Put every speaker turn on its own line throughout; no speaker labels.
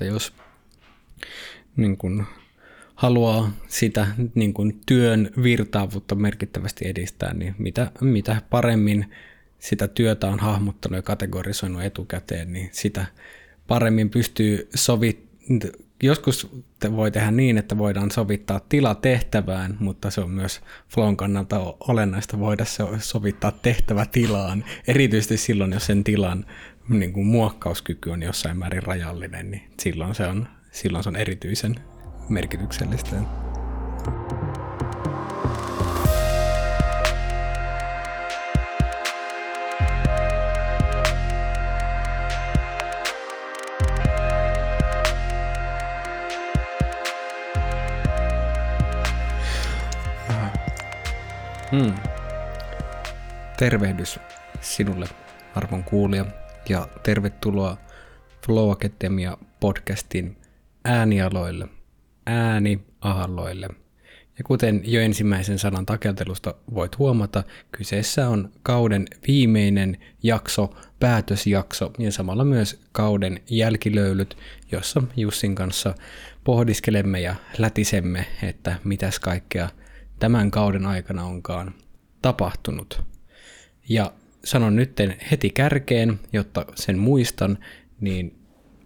että jos niin kuin haluaa sitä niin kuin työn virtaavuutta merkittävästi edistää, niin mitä, mitä paremmin sitä työtä on hahmottanut ja kategorisoinut etukäteen, niin sitä paremmin pystyy sovittamaan. Joskus voi tehdä niin, että voidaan sovittaa tila tehtävään, mutta se on myös flown kannalta olennaista voida sovittaa tehtävä tilaan, erityisesti silloin, jos sen tilan niin kuin muokkauskyky on jossain määrin rajallinen, niin silloin se on, silloin se on erityisen merkityksellistä. Hmm. Tervehdys sinulle, arvon kuulija, ja tervetuloa Flow Academia podcastin äänialoille, ääniaaloille. Ja kuten jo ensimmäisen sanan takeltelusta voit huomata, kyseessä on kauden viimeinen jakso, päätösjakso ja samalla myös kauden jälkilöylyt, jossa Jussin kanssa pohdiskelemme ja lätisemme, että mitäs kaikkea tämän kauden aikana onkaan tapahtunut. Ja sanon nytten heti kärkeen, jotta sen muistan, niin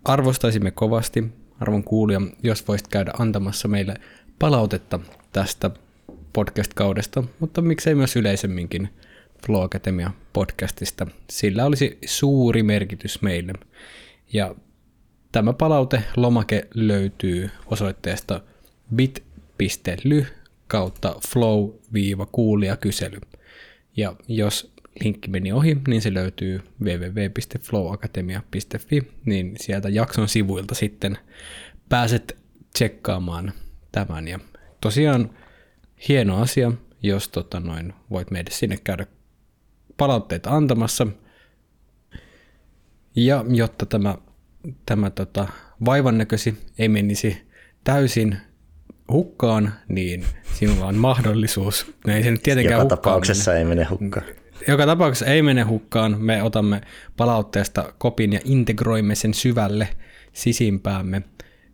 arvostaisimme kovasti, arvon kuulija, jos voisit käydä antamassa meille palautetta tästä podcast-kaudesta, mutta miksei myös yleisemminkin Flow Academia podcastista. Sillä olisi suuri merkitys meille. Ja tämä palaute-lomake löytyy osoitteesta bit.ly kautta flow-kuulijakysely. Ja jos linkki meni ohi, niin se löytyy www.flowacademia.fi, niin sieltä jakson sivuilta sitten pääset tsekkaamaan tämän. Ja tosiaan hieno asia, jos tota noin, voit meille sinne käydä palautteita antamassa. Ja jotta tämä, tämä tota, vaivan näkösi ei menisi täysin hukkaan, niin sinulla on mahdollisuus. No ei se nyt tietenkään
Joka tapauksessa mene. ei mene hukkaan.
Joka tapauksessa ei mene hukkaan. Me otamme palautteesta kopin ja integroimme sen syvälle sisimpäämme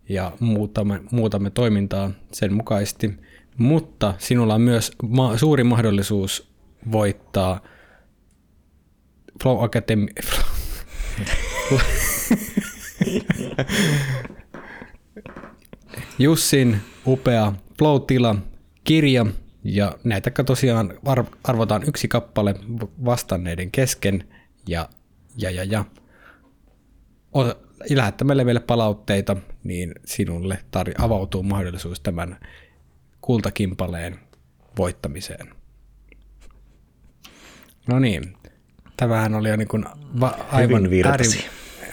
ja muutamme, muutamme toimintaa sen mukaisesti. Mutta sinulla on myös ma- suuri mahdollisuus voittaa Flow Academy... Jussin upea Flow-tila kirja, ja näitä tosiaan arvotaan yksi kappale vastanneiden kesken, ja, ja, ja, ja. lähettämällä meille palautteita, niin sinulle tar- avautuu mahdollisuus tämän kultakimpaleen voittamiseen. No niin, tämähän oli jo niin kuin va- aivan
hyvin virtasi.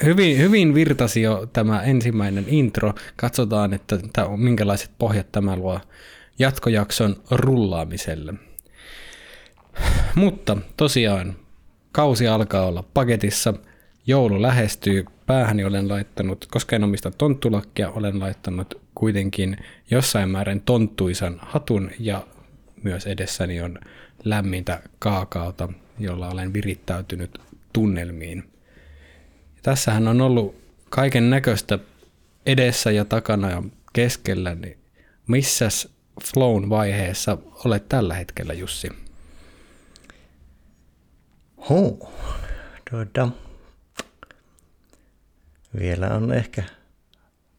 Hyvin, hyvin virtasi jo tämä ensimmäinen intro. Katsotaan, että tämä on, minkälaiset pohjat tämä luo jatkojakson rullaamiselle. Mutta tosiaan, kausi alkaa olla paketissa, joulu lähestyy, päähäni olen laittanut, koska en omista tonttulakkia, olen laittanut kuitenkin jossain määrin tonttuisan hatun ja myös edessäni on lämmintä kaakaota, jolla olen virittäytynyt tunnelmiin. Ja tässähän on ollut kaiken näköistä edessä ja takana ja keskellä, niin missäs flown vaiheessa olet tällä hetkellä, Jussi?
Huu, tuota, vielä on ehkä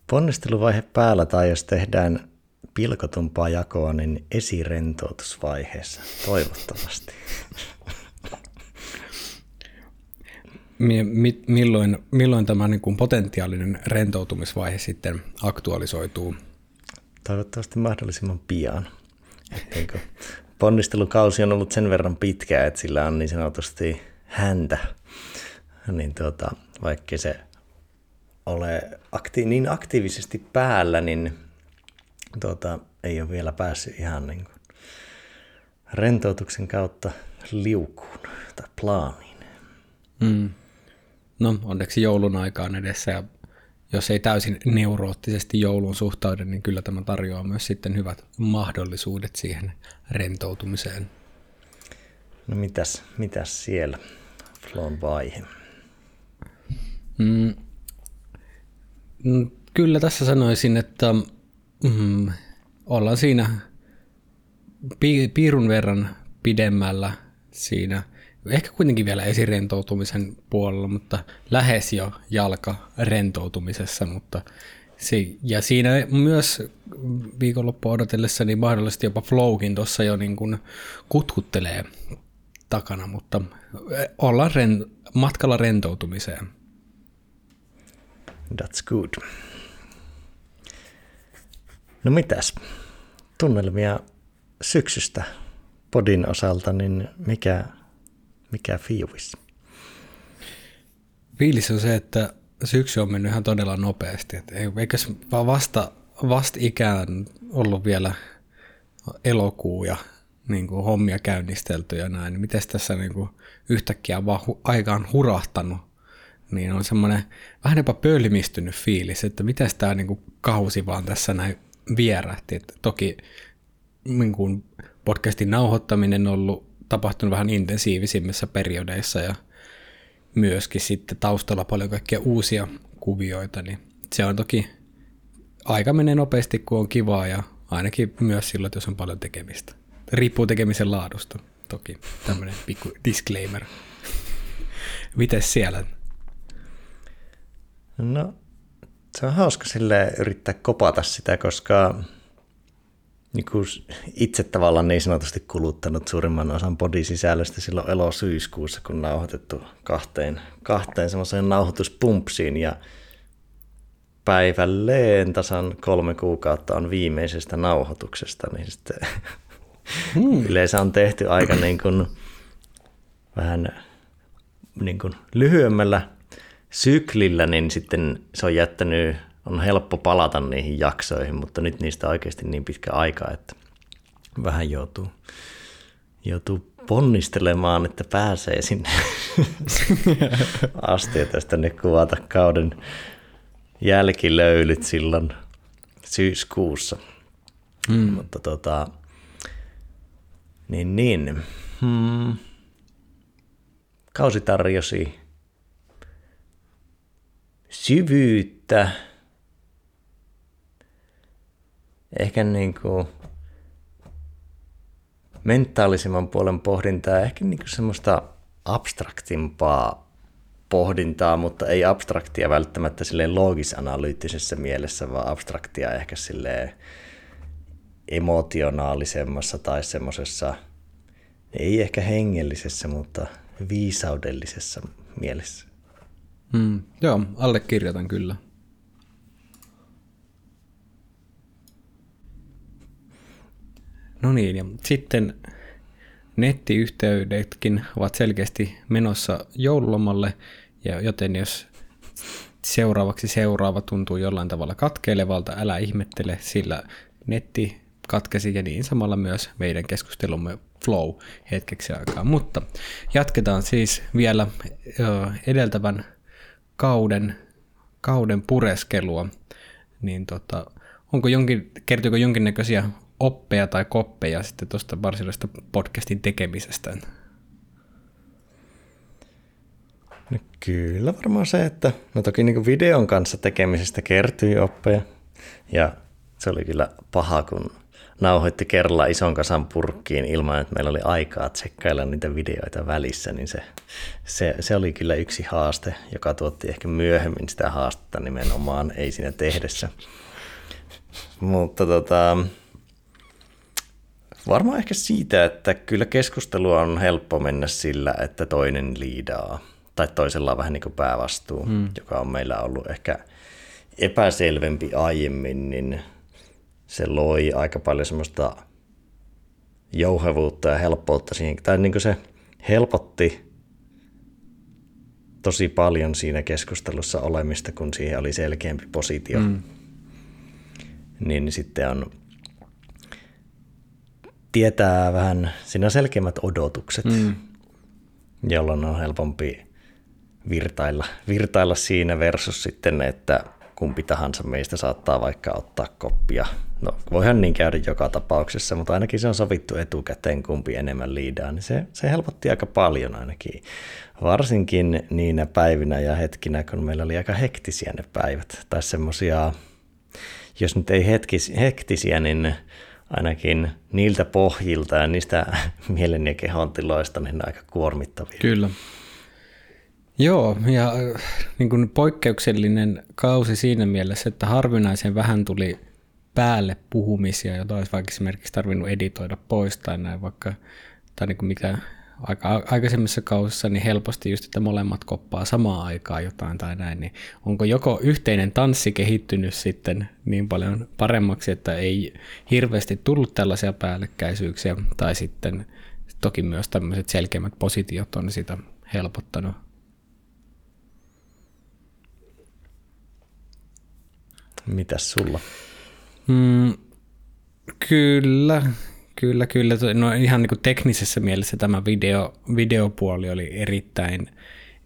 ponnisteluvaihe päällä, tai jos tehdään pilkotumpaa jakoa, niin esirentoutusvaiheessa, toivottavasti.
milloin, milloin tämä niin kuin potentiaalinen rentoutumisvaihe sitten aktualisoituu?
Toivottavasti mahdollisimman pian. Etteikö ponnistelukausi on ollut sen verran pitkä, että sillä on niin sanotusti häntä, niin tuota, vaikka se ole akti- niin aktiivisesti päällä, niin tuota, ei ole vielä päässyt ihan niin kuin rentoutuksen kautta liukuun tai plaaniin.
Mm. No onneksi joulun aikaan edessä ja jos ei täysin neuroottisesti jouluun suhtaudu, niin kyllä tämä tarjoaa myös sitten hyvät mahdollisuudet siihen rentoutumiseen.
No mitäs, mitäs siellä? Flown vaihe.
Mm. mm kyllä tässä sanoisin, että mm, ollaan siinä pi- piirun verran pidemmällä siinä, ehkä kuitenkin vielä esirentoutumisen puolella, mutta lähes jo jalkarentoutumisessa, mutta si- ja siinä myös viikonloppu odotellessa niin mahdollisesti jopa flowkin tuossa jo niin kuin kutkuttelee takana, mutta eh, ollaan ren- matkalla rentoutumiseen.
That's good. No mitäs? Tunnelmia syksystä podin osalta, niin mikä, mikä fiilis?
Fiilis on se, että syksy on mennyt ihan todella nopeasti. Et eikös vaan vasta, vasta ikään ollut vielä elokuu ja niin kuin hommia käynnistelty ja näin. Niin miten tässä niin kuin yhtäkkiä vaan hu- aikaan hurahtanut, niin on semmoinen vähän jopa pölmistynyt fiilis, että miten tämä niin kuin kausi vaan tässä näin vierähti. Et toki niin kuin podcastin nauhoittaminen on ollut tapahtunut vähän intensiivisimmissä periodeissa ja myöskin sitten taustalla paljon kaikkia uusia kuvioita, niin se on toki, aika menee nopeasti, kun on kivaa ja ainakin myös silloin, jos on paljon tekemistä. Riippuu tekemisen laadusta, toki. Tämmöinen pikku disclaimer. Mites siellä?
No, se on hauska sille yrittää kopata sitä, koska niin itse tavallaan niin sanotusti kuluttanut suurimman osan podisisällöstä silloin elo-syyskuussa, kun nauhoitettu kahteen, kahteen semmoiseen nauhoituspumpsiin ja päivälleen tasan kolme kuukautta on viimeisestä nauhoituksesta, niin sitten hmm. yleensä on tehty aika niin kuin, vähän niin kuin lyhyemmällä syklillä, niin sitten se on jättänyt on helppo palata niihin jaksoihin, mutta nyt niistä on oikeasti niin pitkä aika, että vähän joutuu, joutuu ponnistelemaan, että pääsee sinne asti, että tästä nyt kuvata kauden jälkilöylyt silloin syyskuussa. Hmm. Mutta tota, niin niin. Hmm. Kausi tarjosi syvyyttä, ehkä niin kuin mentaalisimman puolen pohdintaa, ehkä niin kuin semmoista abstraktimpaa pohdintaa, mutta ei abstraktia välttämättä silleen loogis-analyyttisessä mielessä, vaan abstraktia ehkä silleen emotionaalisemmassa tai semmoisessa, ei ehkä hengellisessä, mutta viisaudellisessa mielessä.
Mm, joo, allekirjoitan kyllä. No niin, ja sitten nettiyhteydetkin ovat selkeästi menossa joululomalle, ja joten jos seuraavaksi seuraava tuntuu jollain tavalla katkeilevalta, älä ihmettele, sillä netti katkesi ja niin samalla myös meidän keskustelumme flow hetkeksi aikaa. Mutta jatketaan siis vielä edeltävän kauden, kauden pureskelua. Niin tota, onko jonkin, kertyykö jonkinnäköisiä oppeja tai koppeja sitten tuosta varsinaisesta podcastin tekemisestä?
No kyllä varmaan se, että no toki niin videon kanssa tekemisestä kertyi oppeja. Ja se oli kyllä paha, kun nauhoitti kerralla ison kasan purkkiin ilman, että meillä oli aikaa tsekkailla niitä videoita välissä, niin se, se, se oli kyllä yksi haaste, joka tuotti ehkä myöhemmin sitä haastetta nimenomaan, ei siinä tehdessä. Mutta tota, Varmaan ehkä siitä, että kyllä keskustelua on helppo mennä sillä, että toinen liidaa. Tai toisella on vähän niin kuin päävastuu, hmm. joka on meillä ollut ehkä epäselvempi aiemmin, niin se loi aika paljon semmoista jouhevuutta ja helppoutta siihen. Tai niin kuin se helpotti tosi paljon siinä keskustelussa olemista, kun siihen oli selkeämpi positio. Mm. Niin sitten on tietää vähän, siinä selkeimmät odotukset, mm. jolloin on helpompi virtailla, virtailla siinä versus sitten, että kumpi tahansa meistä saattaa vaikka ottaa koppia. No voihan niin käydä joka tapauksessa, mutta ainakin se on sovittu etukäteen, kumpi enemmän liidaa, niin se, se helpotti aika paljon ainakin. Varsinkin niinä päivinä ja hetkinä, kun meillä oli aika hektisiä ne päivät, tai semmoisia, jos nyt ei hetkis, hektisiä, niin ainakin niiltä pohjilta ja niistä mielen ja kehon tiloista niin aika kuormittavia.
Kyllä. Joo, ja äh, niin kuin poikkeuksellinen kausi siinä mielessä, että harvinaisen vähän tuli päälle puhumisia, jota olisi vaikka esimerkiksi tarvinnut editoida pois tai näin vaikka, tai niin kuin mikä aika, aikaisemmissa kausissa niin helposti just, että molemmat koppaa samaan aikaan jotain tai näin, niin onko joko yhteinen tanssi kehittynyt sitten niin paljon paremmaksi, että ei hirveästi tullut tällaisia päällekkäisyyksiä, tai sitten toki myös tämmöiset selkeimmät positiot on sitä helpottanut.
Mitäs sulla?
Mm, kyllä, Kyllä, kyllä. No ihan niin kuin teknisessä mielessä tämä video, videopuoli oli erittäin,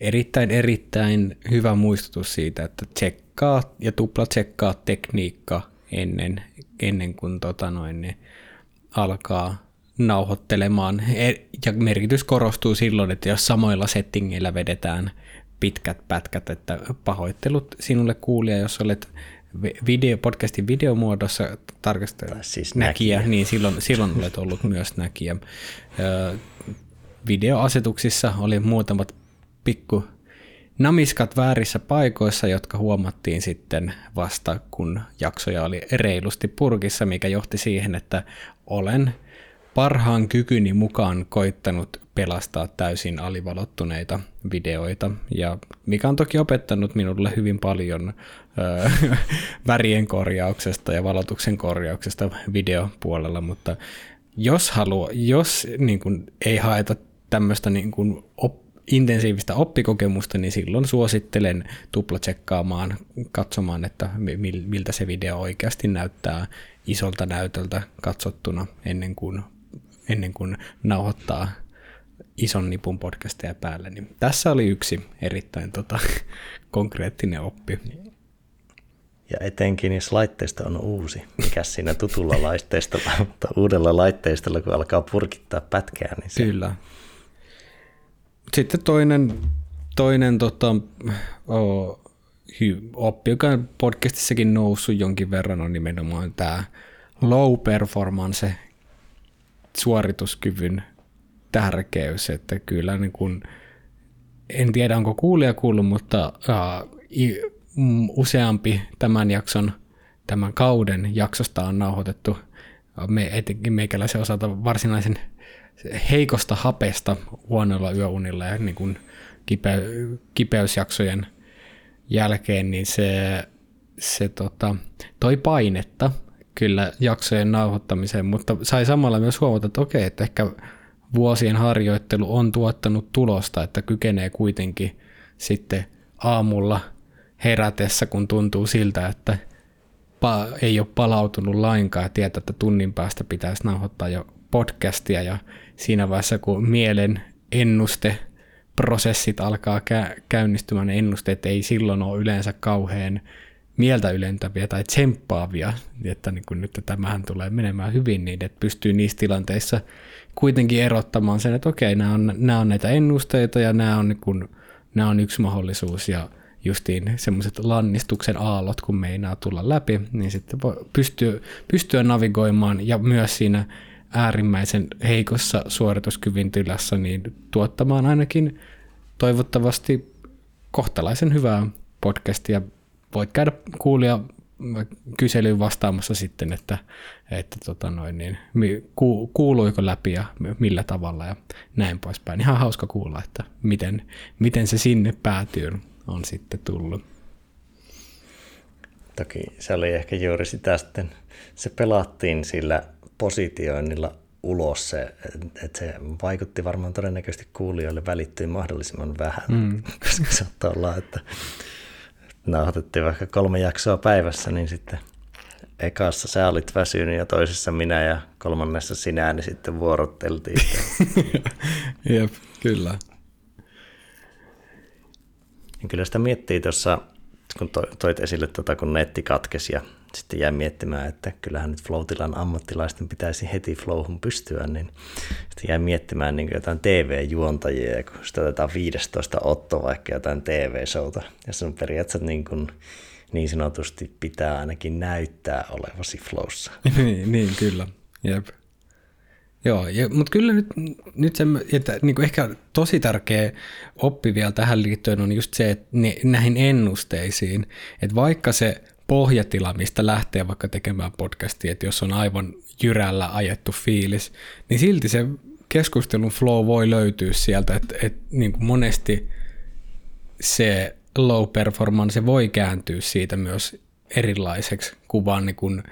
erittäin, erittäin hyvä muistutus siitä, että tsekkaa ja tupla tsekkaa tekniikka ennen, ennen kuin tota noin, niin alkaa nauhoittelemaan. E, ja merkitys korostuu silloin, että jos samoilla settingeillä vedetään pitkät pätkät, että pahoittelut sinulle kuulija, jos olet video, podcastin videomuodossa tarkastella
siis
näkijä, näkijä, niin silloin, silloin olet ollut myös näkijä. Videoasetuksissa oli muutamat pikku namiskat väärissä paikoissa, jotka huomattiin sitten vasta, kun jaksoja oli reilusti purkissa, mikä johti siihen, että olen parhaan kykyni mukaan koittanut pelastaa täysin alivalottuneita videoita, ja mikä on toki opettanut minulle hyvin paljon ö, värien korjauksesta ja valotuksen korjauksesta videopuolella, mutta jos, haluaa, jos niin kuin, ei haeta tämmöistä niin kuin, op, intensiivistä oppikokemusta, niin silloin suosittelen tuplatsekkaamaan, katsomaan, että miltä se video oikeasti näyttää isolta näytöltä katsottuna ennen kuin ennen kuin nauhoittaa ison nipun podcasteja päälle. Niin tässä oli yksi erittäin tota, konkreettinen oppi.
Ja etenkin, jos laitteisto on uusi, mikä siinä tutulla laitteistolla, mutta uudella laitteistolla, kun alkaa purkittaa pätkää, niin se...
Kyllä. Sitten toinen, toinen tota, oh, oppi, joka on podcastissakin noussut jonkin verran, on nimenomaan tämä low performance suorituskyvyn tärkeys, että kyllä niin kuin, en tiedä onko kuulija kuullut, mutta uh, useampi tämän jakson, tämän kauden jaksosta on nauhoitettu. Me, etenkin meikäläisen osalta varsinaisen heikosta hapesta huonoilla yöunilla ja niin kuin kipe, kipeysjaksojen jälkeen, niin se, se tota, toi painetta kyllä jaksojen nauhoittamiseen, mutta sai samalla myös huomata, että okei, että ehkä vuosien harjoittelu on tuottanut tulosta, että kykenee kuitenkin sitten aamulla herätessä, kun tuntuu siltä, että ei ole palautunut lainkaan ja tietää, että tunnin päästä pitäisi nauhoittaa jo podcastia. Ja siinä vaiheessa, kun mielen ennuste prosessit alkaa käynnistymään, ne ennusteet ei silloin ole yleensä kauhean mieltä ylentäviä tai tsemppaavia, että niin kuin nyt tämähän tulee menemään hyvin, niin että pystyy niissä tilanteissa kuitenkin erottamaan sen, että okei, nämä on, nämä on näitä ennusteita ja nämä on, niin kuin, nämä on yksi mahdollisuus ja justiin semmoiset lannistuksen aallot, kun meinaa tulla läpi, niin sitten voi pystyä, pystyä navigoimaan ja myös siinä äärimmäisen heikossa suorituskyvyn tilassa niin tuottamaan ainakin toivottavasti kohtalaisen hyvää podcastia voit käydä kuulia kyselyyn vastaamassa sitten, että, että tota noin, niin, kuuluiko läpi ja millä tavalla ja näin poispäin. Ihan hauska kuulla, että miten, miten se sinne päätyyn on sitten tullut.
Toki se oli ehkä juuri sitä sitten, se pelattiin sillä positioinnilla ulos, se, että se vaikutti varmaan todennäköisesti kuulijoille välittyi mahdollisimman vähän, mm. koska saattaa olla, että nauhoitettiin vaikka kolme jaksoa päivässä, niin sitten ekassa sä olit väsynyt ja toisessa minä ja kolmannessa sinä, niin sitten vuorotteltiin.
Jep, kyllä.
Ja kyllä sitä miettii tuossa kun toit esille tota, kun netti katkesi ja sitten jäi miettimään, että kyllähän nyt flow ammattilaisten pitäisi heti flowhun pystyä, niin sitten jäi miettimään niin jotain TV-juontajia, kun sitä otetaan 15 otto vaikka jotain TV-showta, ja se on periaatteessa niin, kuin, niin sanotusti pitää ainakin näyttää olevasi flowssa.
niin, niin, kyllä. Jep. Joo, mutta kyllä nyt, nyt se, että niin kuin ehkä tosi tärkeä oppi vielä tähän liittyen on just se, että ne, näihin ennusteisiin, että vaikka se pohjatila, mistä lähtee vaikka tekemään podcastia, että jos on aivan jyrällä ajettu fiilis, niin silti se keskustelun flow voi löytyä sieltä, että, että niin kuin monesti se low performance voi kääntyä siitä myös erilaiseksi, kun vaan niin kuin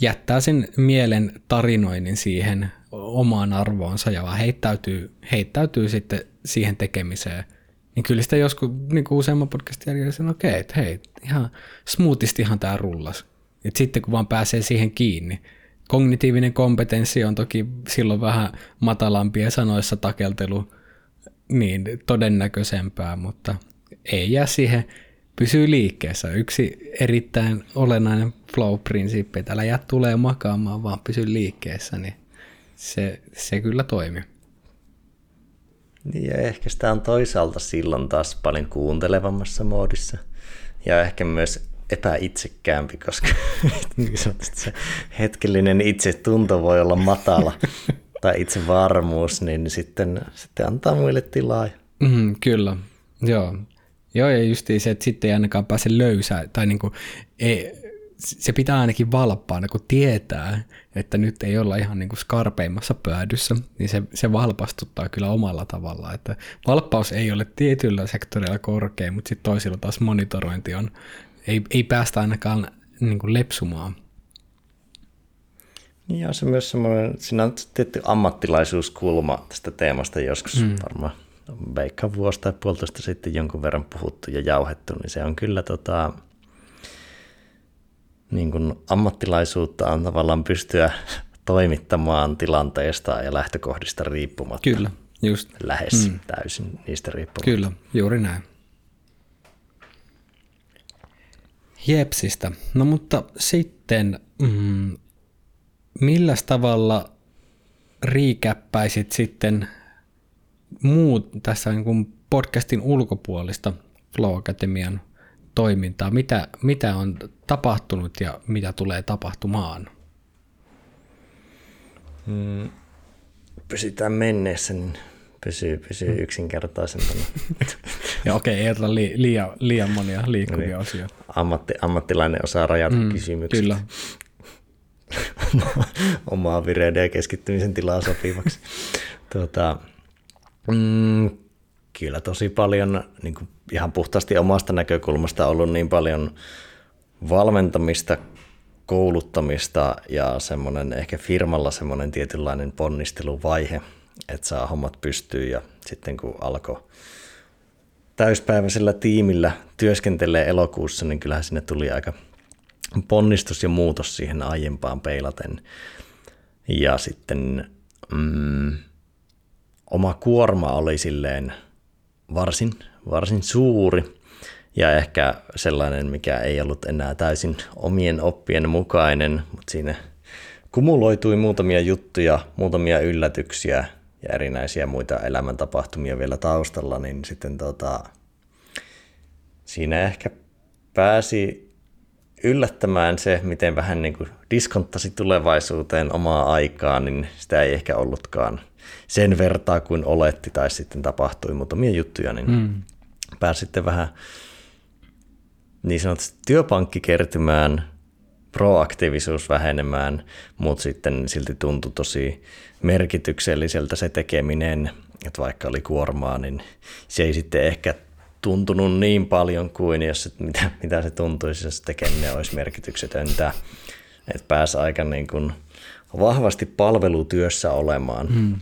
jättää sen mielen tarinoinnin siihen omaan arvoonsa ja vaan heittäytyy, heittäytyy sitten siihen tekemiseen, niin kyllä sitä joskus niin kuin useamman podcastin jälkeen sanoo, okei, okay, että hei, ihan smoothistihan tämä rullas. Et sitten kun vaan pääsee siihen kiinni. Kognitiivinen kompetenssi on toki silloin vähän matalampi ja sanoissa takeltelu niin todennäköisempää, mutta ei jää siihen, pysyy liikkeessä. Yksi erittäin olennainen flow-prinsiippi, että älä jää tulee makaamaan, vaan pysy liikkeessä, niin se, se kyllä toimii.
Niin ja ehkä sitä on toisaalta silloin taas paljon kuuntelevammassa moodissa ja ehkä myös epäitsekkäämpi, koska niin se hetkellinen itsetunto voi olla matala tai itsevarmuus, niin sitten, sitten antaa muille tilaa.
Mm, kyllä, joo. Joo, ja just se, että sitten ei ainakaan pääse löysää, tai niin kuin, ei, se pitää ainakin valppaana, kun tietää, että nyt ei olla ihan niin kuin skarpeimmassa päädyssä, niin se, se valpastuttaa kyllä omalla tavalla. Että valppaus ei ole tietyllä sektorilla korkea, mutta sitten toisilla taas monitorointi on, ei, ei päästä ainakaan niin kuin lepsumaan.
Ja se myös semmoinen, siinä on tietty ammattilaisuuskulma tästä teemasta joskus mm. varmaan veikka vuosi tai puolitoista sitten jonkun verran puhuttu ja jauhettu, niin se on kyllä tota, niin kuin ammattilaisuutta on tavallaan pystyä toimittamaan tilanteesta ja lähtökohdista riippumatta.
Kyllä, just.
Lähes mm. täysin niistä riippumatta.
Kyllä, juuri näin. Jepsistä. No mutta sitten, mm, millä tavalla riikäppäisit sitten muut tässä niin kuin podcastin ulkopuolista Flow Academian toimintaa? Mitä, mitä on tapahtunut ja mitä tulee tapahtumaan?
Hmm. Pysytään menneessä, niin pysyy, pysyy hmm. yksinkertaisempana.
ja okei, okay, ei li, liian, liian monia liikkuvia niin. osia.
Ammatti, ammattilainen osaa rajata mm, kysymykset.
Kyllä.
Omaa vireyden ja keskittymisen tilaa sopivaksi. tuota, mm, kyllä tosi paljon niin kuin ihan puhtaasti omasta näkökulmasta ollut niin paljon valmentamista, kouluttamista ja semmoinen ehkä firmalla semmoinen tietynlainen ponnisteluvaihe, että saa hommat pystyyn ja sitten kun alkoi täyspäiväisellä tiimillä työskentelee elokuussa, niin kyllähän sinne tuli aika ponnistus ja muutos siihen aiempaan peilaten. Ja sitten mm, oma kuorma oli silleen varsin, varsin suuri ja ehkä sellainen, mikä ei ollut enää täysin omien oppien mukainen, mutta siinä kumuloitui muutamia juttuja, muutamia yllätyksiä ja erinäisiä muita elämäntapahtumia vielä taustalla, niin sitten tota, siinä ehkä pääsi yllättämään se, miten vähän niin kuin diskonttasi tulevaisuuteen omaa aikaa, niin sitä ei ehkä ollutkaan sen vertaa kuin oletti tai sitten tapahtui muutamia juttuja, niin mm. pääsi sitten vähän niin sanotusti työpankki kertymään, proaktiivisuus vähenemään, mutta sitten silti tuntui tosi merkitykselliseltä se tekeminen, että vaikka oli kuormaa, niin se ei sitten ehkä tuntunut niin paljon kuin jos, mitä, mitä se tuntuisi, jos tekeminen olisi merkityksetöntä. Että pääsi aika niin kuin vahvasti palvelutyössä olemaan mm.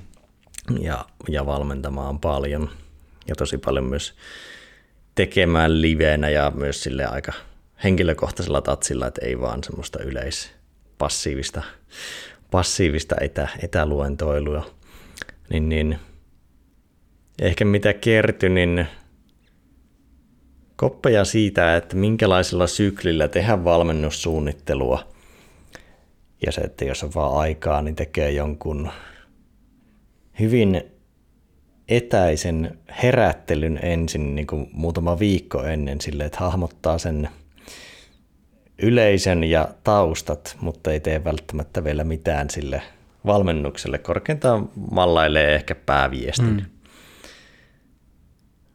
Ja, ja valmentamaan paljon ja tosi paljon myös tekemään liveenä ja myös sille aika henkilökohtaisella tatsilla, että ei vaan semmoista yleispassiivista passiivista etä, etäluentoilua. Niin, niin ehkä mitä kertyi, niin koppeja siitä, että minkälaisella syklillä tehdään valmennussuunnittelua. Ja se, että jos on vaan aikaa, niin tekee jonkun hyvin etäisen herättelyn ensin niin kuin muutama viikko ennen sille, että hahmottaa sen yleisön ja taustat, mutta ei tee välttämättä vielä mitään sille valmennukselle. Korkeintaan mallailee ehkä pääviestin. Mm.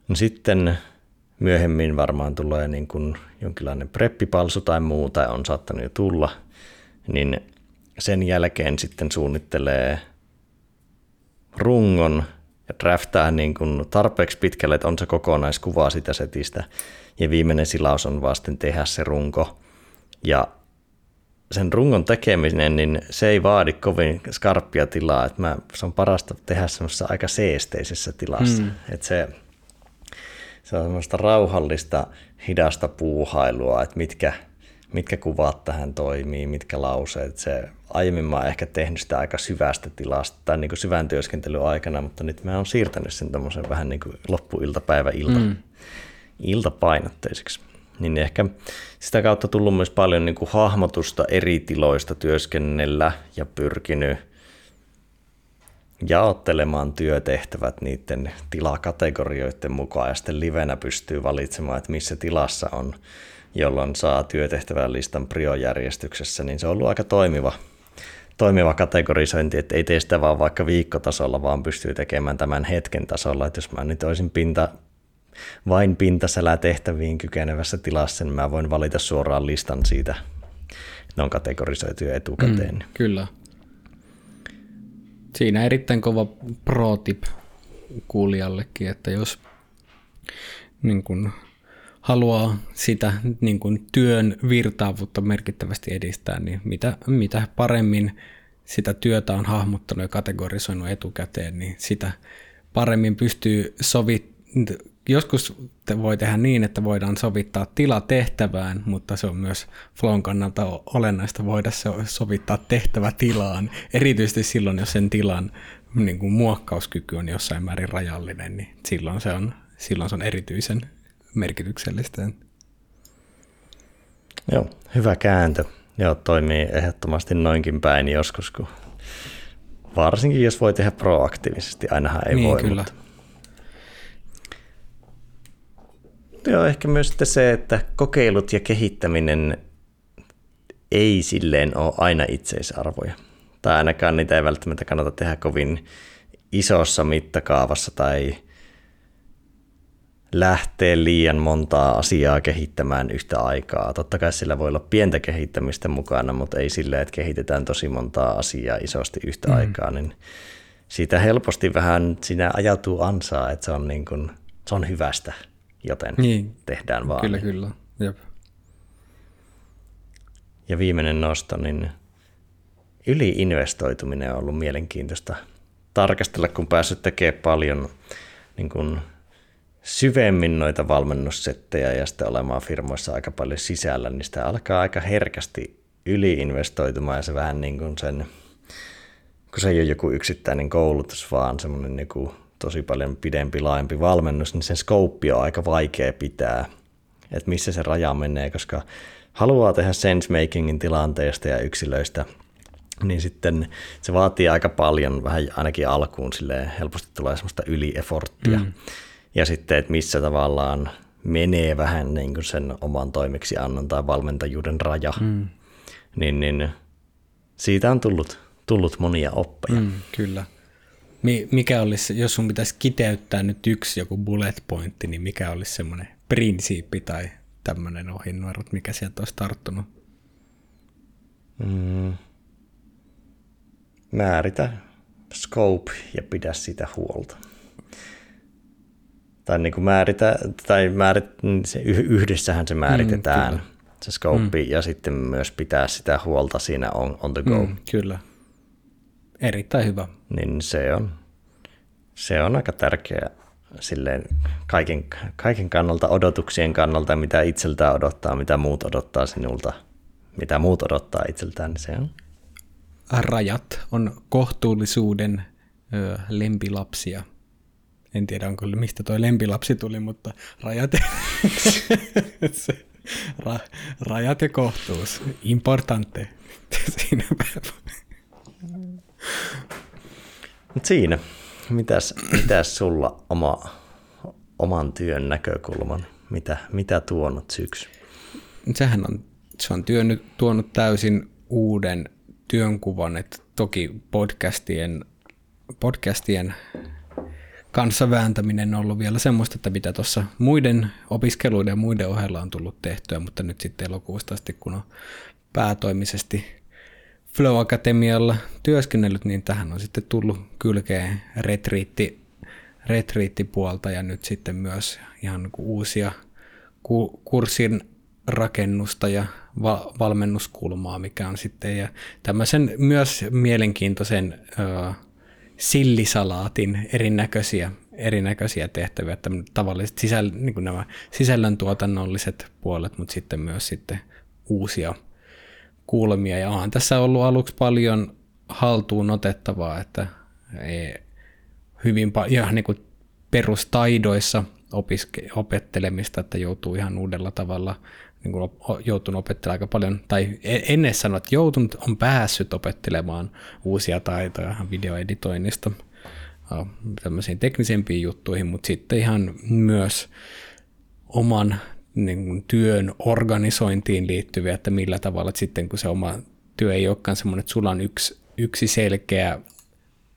No sitten myöhemmin varmaan tulee niin kuin jonkinlainen preppipalsu tai muu, tai on saattanut jo tulla, niin sen jälkeen sitten suunnittelee rungon ja draftaa niin kuin tarpeeksi pitkälle, että on se kokonaiskuva sitä setistä. Ja viimeinen silaus on vasten tehdä se runko. Ja sen rungon tekeminen, niin se ei vaadi kovin skarppia tilaa. Että mä, se on parasta tehdä semmoisessa aika seesteisessä tilassa. Mm. Että se, se on semmoista rauhallista, hidasta puuhailua, että mitkä, mitkä kuvat tähän toimii, mitkä lauseet. Se, aiemmin mä oon ehkä tehnyt sitä aika syvästä tilasta tai niin kuin syvän työskentelyn aikana, mutta nyt mä oon siirtänyt sen tämmöisen vähän niin kuin loppuiltapäivä ilta, mm. iltapainotteiseksi. Niin ehkä sitä kautta tullut myös paljon niin kuin hahmotusta eri tiloista työskennellä ja pyrkinyt jaottelemaan työtehtävät niiden tilakategorioiden mukaan ja sitten livenä pystyy valitsemaan, että missä tilassa on, jolloin saa työtehtävän listan priojärjestyksessä, niin se on ollut aika toimiva, toimiva kategorisointi, että ei tee sitä vaan vaikka viikkotasolla, vaan pystyy tekemään tämän hetken tasolla, että jos mä nyt olisin pinta, vain pintasälä tehtäviin kykenevässä tilassa, niin mä voin valita suoraan listan siitä, ne on kategorisoitu jo etukäteen. Mm,
kyllä. Siinä erittäin kova pro tip kuulijallekin, että jos niin kun haluaa sitä niin kun työn virtaavuutta merkittävästi edistää, niin mitä, mitä paremmin sitä työtä on hahmottanut ja kategorisoinut etukäteen, niin sitä paremmin pystyy sovittamaan joskus voi tehdä niin, että voidaan sovittaa tila tehtävään, mutta se on myös flown kannalta olennaista voida sovittaa tehtävä tilaan, erityisesti silloin, jos sen tilan niin kuin muokkauskyky on jossain määrin rajallinen, niin silloin se on, silloin se on erityisen merkityksellistä.
Joo, hyvä kääntö. Joo, toimii ehdottomasti noinkin päin joskus, kun varsinkin jos voi tehdä proaktiivisesti, ainahan ei niin, voi, kyllä. mutta Joo, ehkä myös se, että kokeilut ja kehittäminen ei silleen ole aina itseisarvoja. Tai ainakaan niitä ei välttämättä kannata tehdä kovin isossa mittakaavassa tai lähteä liian montaa asiaa kehittämään yhtä aikaa. Totta kai sillä voi olla pientä kehittämistä mukana, mutta ei silleen, että kehitetään tosi montaa asiaa isosti yhtä mm. aikaa, niin siitä helposti vähän siinä ajautuu ansaa, että se on, niin kuin, se on hyvästä joten niin. tehdään vaan.
Kyllä, kyllä. Jep.
Ja viimeinen nosto, niin yliinvestoituminen on ollut mielenkiintoista tarkastella, kun päässyt tekemään paljon niin kuin syvemmin noita valmennussettejä ja sitten olemaan firmoissa aika paljon sisällä, niin sitä alkaa aika herkästi yliinvestoitumaan ja se vähän niin kuin sen, kun se ei ole joku yksittäinen koulutus, vaan semmoinen niin kuin tosi paljon pidempi, laajempi valmennus, niin sen skouppi on aika vaikea pitää, että missä se raja menee, koska haluaa tehdä sense-makingin tilanteesta ja yksilöistä, niin sitten se vaatii aika paljon, vähän ainakin alkuun silleen, helposti tulee semmoista ylieforttia. Mm. Ja sitten, että missä tavallaan menee vähän niin kuin sen oman toimeksiannon tai valmentajuuden raja, mm. niin, niin siitä on tullut, tullut monia oppeja. Mm,
kyllä mikä olisi, jos sun pitäisi kiteyttää nyt yksi joku bullet pointti, niin mikä olisi semmoinen prinsiippi tai tämmöinen ohjenuorot, mikä sieltä olisi tarttunut? Mm.
Määritä scope ja pidä sitä huolta. Tai niin kuin määritä, tai määrit, se yhdessähän se määritetään, mm, se scope, mm. ja sitten myös pitää sitä huolta siinä on, on the go. Mm,
kyllä. Erittäin hyvä.
Niin se on, se on aika tärkeä silleen kaiken, kaiken kannalta, odotuksien kannalta, mitä itseltään odottaa, mitä muut odottaa sinulta, mitä muut odottaa itseltään, niin se on.
Rajat on kohtuullisuuden ö, lempilapsia. En tiedä onko mistä toi lempilapsi tuli, mutta rajat, se, ra, rajat ja kohtuus, importante. Siinä
Mut siinä, mitäs, mitäs sulla oma, oman työn näkökulman, mitä, mitä tuonut syksy?
Sehän on, se on työn, tuonut täysin uuden työnkuvan, että toki podcastien, podcastien kanssa vääntäminen on ollut vielä semmoista, että mitä tuossa muiden opiskeluiden ja muiden ohella on tullut tehtyä, mutta nyt sitten elokuusta asti, kun on päätoimisesti Flow Akatemialla työskennellyt, niin tähän on sitten tullut kylkeen retriitti, retriittipuolta ja nyt sitten myös ihan niin uusia ku, kurssin rakennusta ja va- valmennuskulmaa, mikä on sitten, ja tämmöisen myös mielenkiintoisen ö, sillisalaatin erinäköisiä, erinäköisiä tehtäviä, että tavalliset sisäl, niin nämä sisällöntuotannolliset puolet, mutta sitten myös sitten uusia kulmia. Ja on tässä ollut aluksi paljon haltuun otettavaa, että ei, hyvin paljon niin kuin perustaidoissa opiske, opettelemista, että joutuu ihan uudella tavalla niin kuin joutunut opettelemaan aika paljon, tai e-, ennen sanoa, että joutunut, on päässyt opettelemaan uusia taitoja videoeditoinnista tämmöisiin teknisempiin juttuihin, mutta sitten ihan myös oman niin kuin työn organisointiin liittyviä, että millä tavalla että sitten kun se oma työ ei olekaan semmoinen, että sulla on yksi, yksi selkeä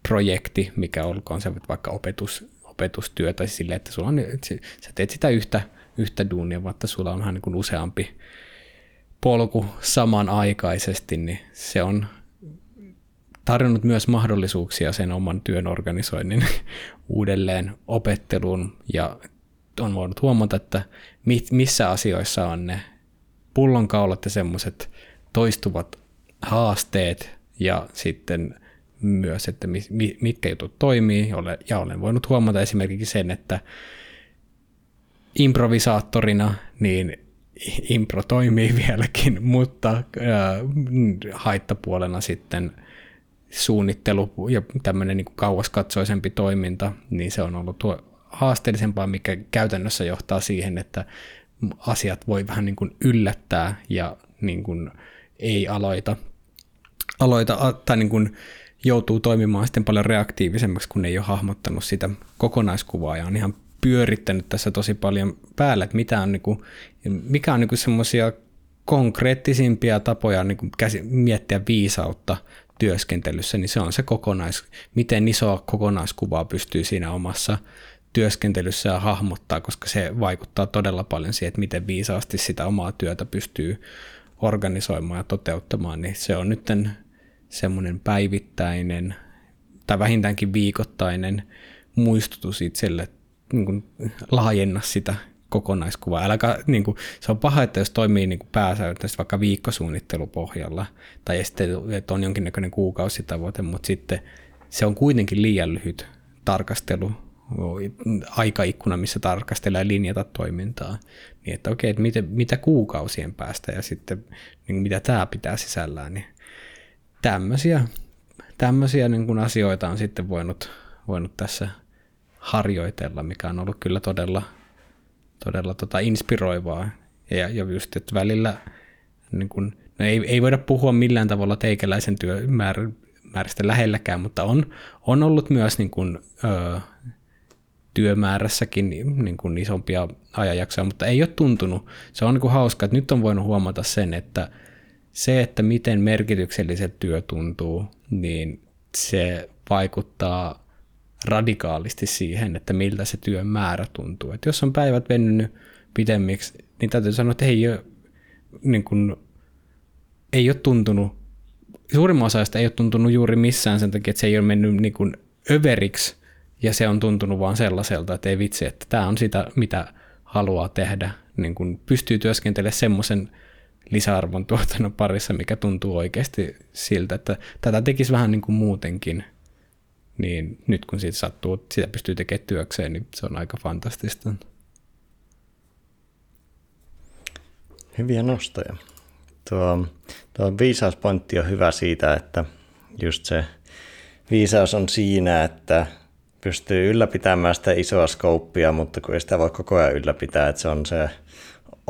projekti, mikä olkoon se vaikka opetus, opetustyö tai sille, että sulla on, että sä teet sitä yhtä yhtä duunia, vaikka sulla on vähän niin kuin useampi polku samanaikaisesti, niin se on tarjonnut myös mahdollisuuksia sen oman työn organisoinnin uudelleen opetteluun ja on voinut huomata, että missä asioissa on ne pullonkaulat ja semmoiset toistuvat haasteet ja sitten myös, että mitkä jutut toimii. Ja olen voinut huomata esimerkiksi sen, että improvisaattorina, niin impro toimii vieläkin, mutta äh, haittapuolena sitten suunnittelu ja tämmöinen niin kauaskatsoisempi toiminta, niin se on ollut tuo haasteellisempaa, mikä käytännössä johtaa siihen, että asiat voi vähän niin kuin yllättää ja niin kuin ei aloita, aloita tai niin kuin joutuu toimimaan sitten paljon reaktiivisemmaksi, kun ei ole hahmottanut sitä kokonaiskuvaa ja on ihan pyörittänyt tässä tosi paljon päällä, että mitä on, niin kuin, mikä on niin semmoisia konkreettisimpia tapoja niin kuin käsi, miettiä viisautta työskentelyssä, niin se on se kokonais, miten isoa kokonaiskuvaa pystyy siinä omassa työskentelyssä ja hahmottaa, koska se vaikuttaa todella paljon siihen, että miten viisaasti sitä omaa työtä pystyy organisoimaan ja toteuttamaan, niin se on nyt semmoinen päivittäinen tai vähintäänkin viikoittainen muistutus itselle, niin kuin, laajenna sitä kokonaiskuvaa. Äläkä, niin kuin, se on paha, että jos toimii niin pääsääntöisesti vaikka viikkosuunnittelupohjalla tai sitten, että on jonkinnäköinen kuukausitavoite, mutta sitten se on kuitenkin liian lyhyt tarkastelu, aikaikkuna, missä tarkastellaan ja linjata toimintaa. Niin että okei, että mitä, mitä kuukausien päästä ja sitten niin mitä tämä pitää sisällään, niin tämmöisiä, tämmöisiä niin kuin asioita on sitten voinut, voinut tässä harjoitella, mikä on ollut kyllä todella, todella tota inspiroivaa. Ja, ja just, että välillä niin kun, no ei, ei voida puhua millään tavalla teikäläisen työmäärästä lähelläkään, mutta on, on ollut myös niin kun, ö, työmäärässäkin niin kun isompia ajanjaksoja, mutta ei ole tuntunut. Se on niin kuin hauska, että nyt on voinut huomata sen, että se, että miten merkitykselliset työ tuntuu, niin se vaikuttaa radikaalisti siihen, että miltä se työn määrä tuntuu. Et jos on päivät vennynyt pitemmiksi, niin täytyy sanoa, että ei ole, niin kuin, ei ole tuntunut, suurimman osa ei ole tuntunut juuri missään sen takia, että se ei ole mennyt niin kuin överiksi ja se on tuntunut vaan sellaiselta, että ei vitsi, että tämä on sitä, mitä haluaa tehdä. Niin kuin pystyy työskentelemään semmoisen lisäarvon tuotannon parissa, mikä tuntuu oikeasti siltä, että tätä tekisi vähän niin kuin muutenkin – niin nyt kun siitä sattuu, sitä pystyy tekemään työkseen, niin se on aika fantastista.
Hyviä nostoja. Tuo, tuo viisauspointti on hyvä siitä, että just se viisaus on siinä, että pystyy ylläpitämään sitä isoa skouppia, mutta kun ei sitä voi koko ajan ylläpitää, että se on se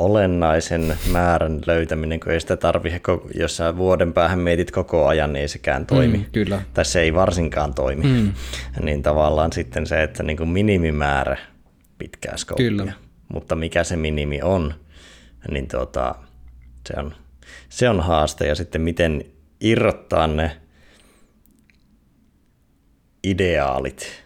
olennaisen määrän löytäminen, kun ei sitä tarvitse, jos sä vuoden päähän mietit koko ajan, niin ei sekään toimi. Mm,
kyllä.
Tai se ei varsinkaan toimi. Mm. Niin tavallaan sitten se, että niin kuin minimimäärä pitkää skouppia. Kyllä. Mutta mikä se minimi on, niin tuota, se, on, se on haaste. Ja sitten miten irrottaa ne ideaalit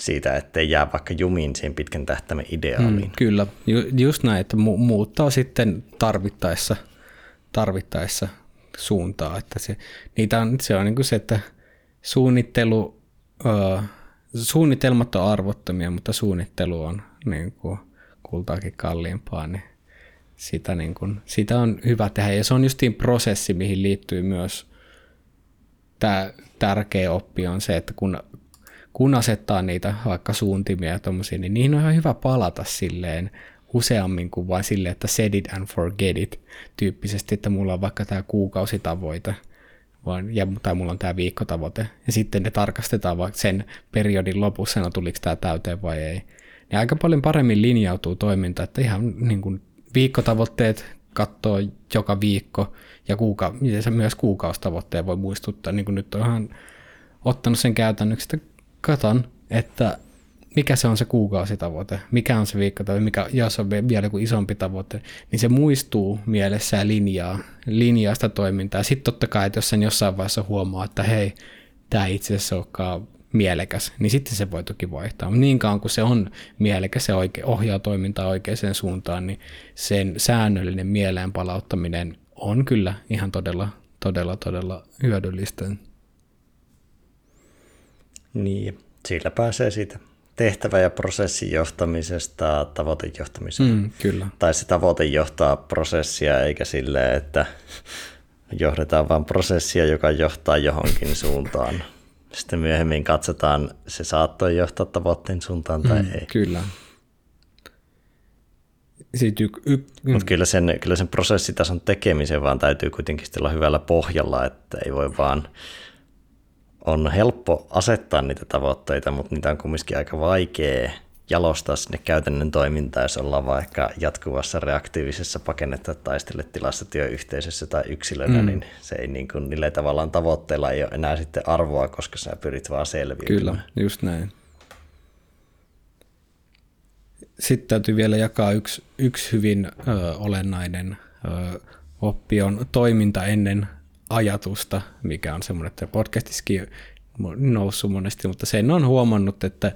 siitä, ettei jää vaikka jumiin siihen pitkän tähtäimen ideaaliin. Mm,
kyllä, Ju, just näin, että mu- muuttaa sitten tarvittaessa, tarvittaessa suuntaa. Että se, niitä on, se on niin kuin se, että suunnittelu, uh, suunnitelmat on arvottomia, mutta suunnittelu on niin kuin kultaakin kalliimpaa, niin sitä, niin kuin, sitä on hyvä tehdä. Ja se on justiin prosessi, mihin liittyy myös tämä tärkeä oppi on se, että kun kun asettaa niitä vaikka suuntimia ja tommosia, niin niihin on ihan hyvä palata silleen useammin kuin vain silleen, että set it and forget it tyyppisesti, että mulla on vaikka tämä kuukausitavoite vaan, ja, tai mulla on tämä viikkotavoite, ja sitten ne tarkastetaan vaikka sen periodin lopussa, no tuliko tämä täyteen vai ei. Ja aika paljon paremmin linjautuu toiminta, että ihan niin kuin viikkotavoitteet katsoo joka viikko, ja, kuuka- ja myös kuukaustavoitteen voi muistuttaa, niin kuin nyt on ihan ottanut sen käytännöksi, että katon, että mikä se on se kuukausitavoite, mikä on se viikkotavoite, mikä jos on vielä joku isompi tavoite, niin se muistuu mielessä ja linjaa, linjaa sitä toimintaa. Sitten totta kai, että jos sen jossain vaiheessa huomaa, että hei, tämä itse asiassa olekaan mielekäs, niin sitten se voi toki vaihtaa. Mutta niin kauan kuin se on mielekäs ja oike, ohjaa toimintaa oikeaan suuntaan, niin sen säännöllinen mieleen palauttaminen on kyllä ihan todella, todella, todella hyödyllistä.
Niin, sillä pääsee siitä tehtävä- ja prosessin johtamisesta tavoitejohtamiseen.
Mm, kyllä.
Tai se tavoite johtaa prosessia, eikä sille, että johdetaan vain prosessia, joka johtaa johonkin suuntaan. Sitten myöhemmin katsotaan, se saattoi johtaa tavoitteen suuntaan tai mm, ei.
Kyllä. Y- y-
y- Mutta kyllä sen, kyllä sen prosessitason tekemisen vaan täytyy kuitenkin olla hyvällä pohjalla, että ei voi vaan on helppo asettaa niitä tavoitteita, mutta niitä on kumminkin aika vaikea jalostaa sinne käytännön toimintaan, jos ollaan vaikka jatkuvassa reaktiivisessa pakennetta taistele tilastotyöyhteisössä tai yksilönä, mm. niin se ei niin kuin, niille tavallaan tavoitteilla ei ole enää sitten arvoa, koska sä pyrit vaan selviytymään.
Kyllä, just näin. Sitten täytyy vielä jakaa yksi, yksi hyvin ö, olennainen ö, oppi on toiminta ennen ajatusta, mikä on semmoinen, että podcastissakin noussut monesti, mutta sen on huomannut, että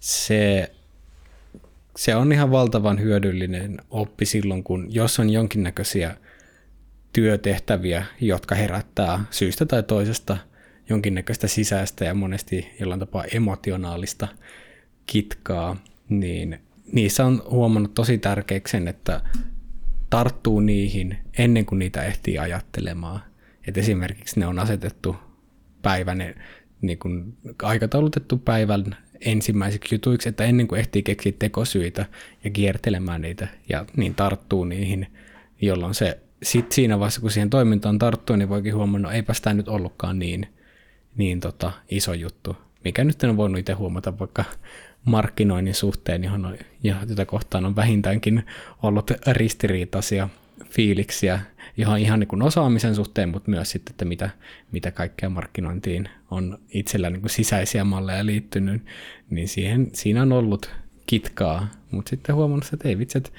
se, se on ihan valtavan hyödyllinen oppi silloin, kun jos on jonkinnäköisiä työtehtäviä, jotka herättää syystä tai toisesta jonkinnäköistä sisäistä ja monesti jollain tapaa emotionaalista kitkaa, niin niissä on huomannut tosi tärkeäksi sen, että tarttuu niihin ennen kuin niitä ehtii ajattelemaan. Et esimerkiksi ne on asetettu päivän, niin kuin aikataulutettu päivän ensimmäiseksi jutuiksi, että ennen kuin ehtii keksiä tekosyitä ja kiertelemään niitä ja niin tarttuu niihin, jolloin se sitten siinä vaiheessa, kun siihen toimintaan tarttuu, niin voikin huomata, no eipä sitä nyt ollutkaan niin, niin tota, iso juttu. Mikä nyt on voinut itse huomata vaikka markkinoinnin suhteen, johon on, ja tätä kohtaan on vähintäänkin ollut ristiriitaisia fiiliksiä ihan, ihan niin kuin osaamisen suhteen, mutta myös sitten, että mitä, mitä kaikkea markkinointiin on itsellä niin kuin sisäisiä malleja liittynyt, niin siihen, siinä on ollut kitkaa, mutta sitten huomannut, että ei vitsi, että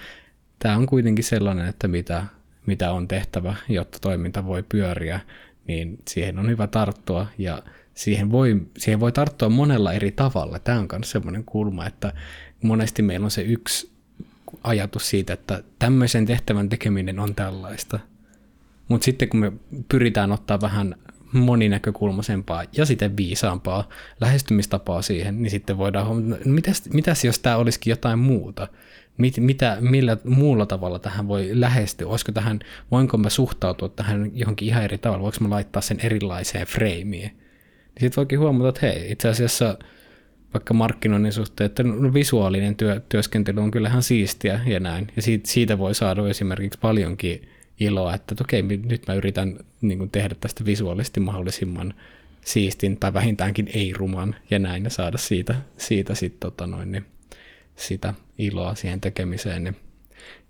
tämä on kuitenkin sellainen, että mitä, mitä on tehtävä, jotta toiminta voi pyöriä, niin siihen on hyvä tarttua ja siihen voi, siihen voi tarttua monella eri tavalla. Tämä on myös sellainen kulma, että monesti meillä on se yksi ajatus siitä, että tämmöisen tehtävän tekeminen on tällaista. Mutta sitten kun me pyritään ottaa vähän moninäkökulmaisempaa ja sitten viisaampaa lähestymistapaa siihen, niin sitten voidaan huomata, no mitäs, mitäs jos tämä olisikin jotain muuta? Mit, mitä, millä muulla tavalla tähän voi lähestyä? Olisiko tähän, voinko mä suhtautua tähän johonkin ihan eri tavalla? Voinko mä laittaa sen erilaiseen freimiin? Niin sitten voikin huomata, että hei, itse asiassa vaikka markkinoinnin suhteen, että no, visuaalinen työ, työskentely on kyllähän siistiä ja näin. Ja siitä, siitä voi saada esimerkiksi paljonkin iloa, että okei, nyt mä yritän niin kuin tehdä tästä visuaalisesti mahdollisimman siistin tai vähintäänkin ei-ruman ja näin ja saada siitä, siitä sit, tota noin, niin, sitä iloa siihen tekemiseen. Niin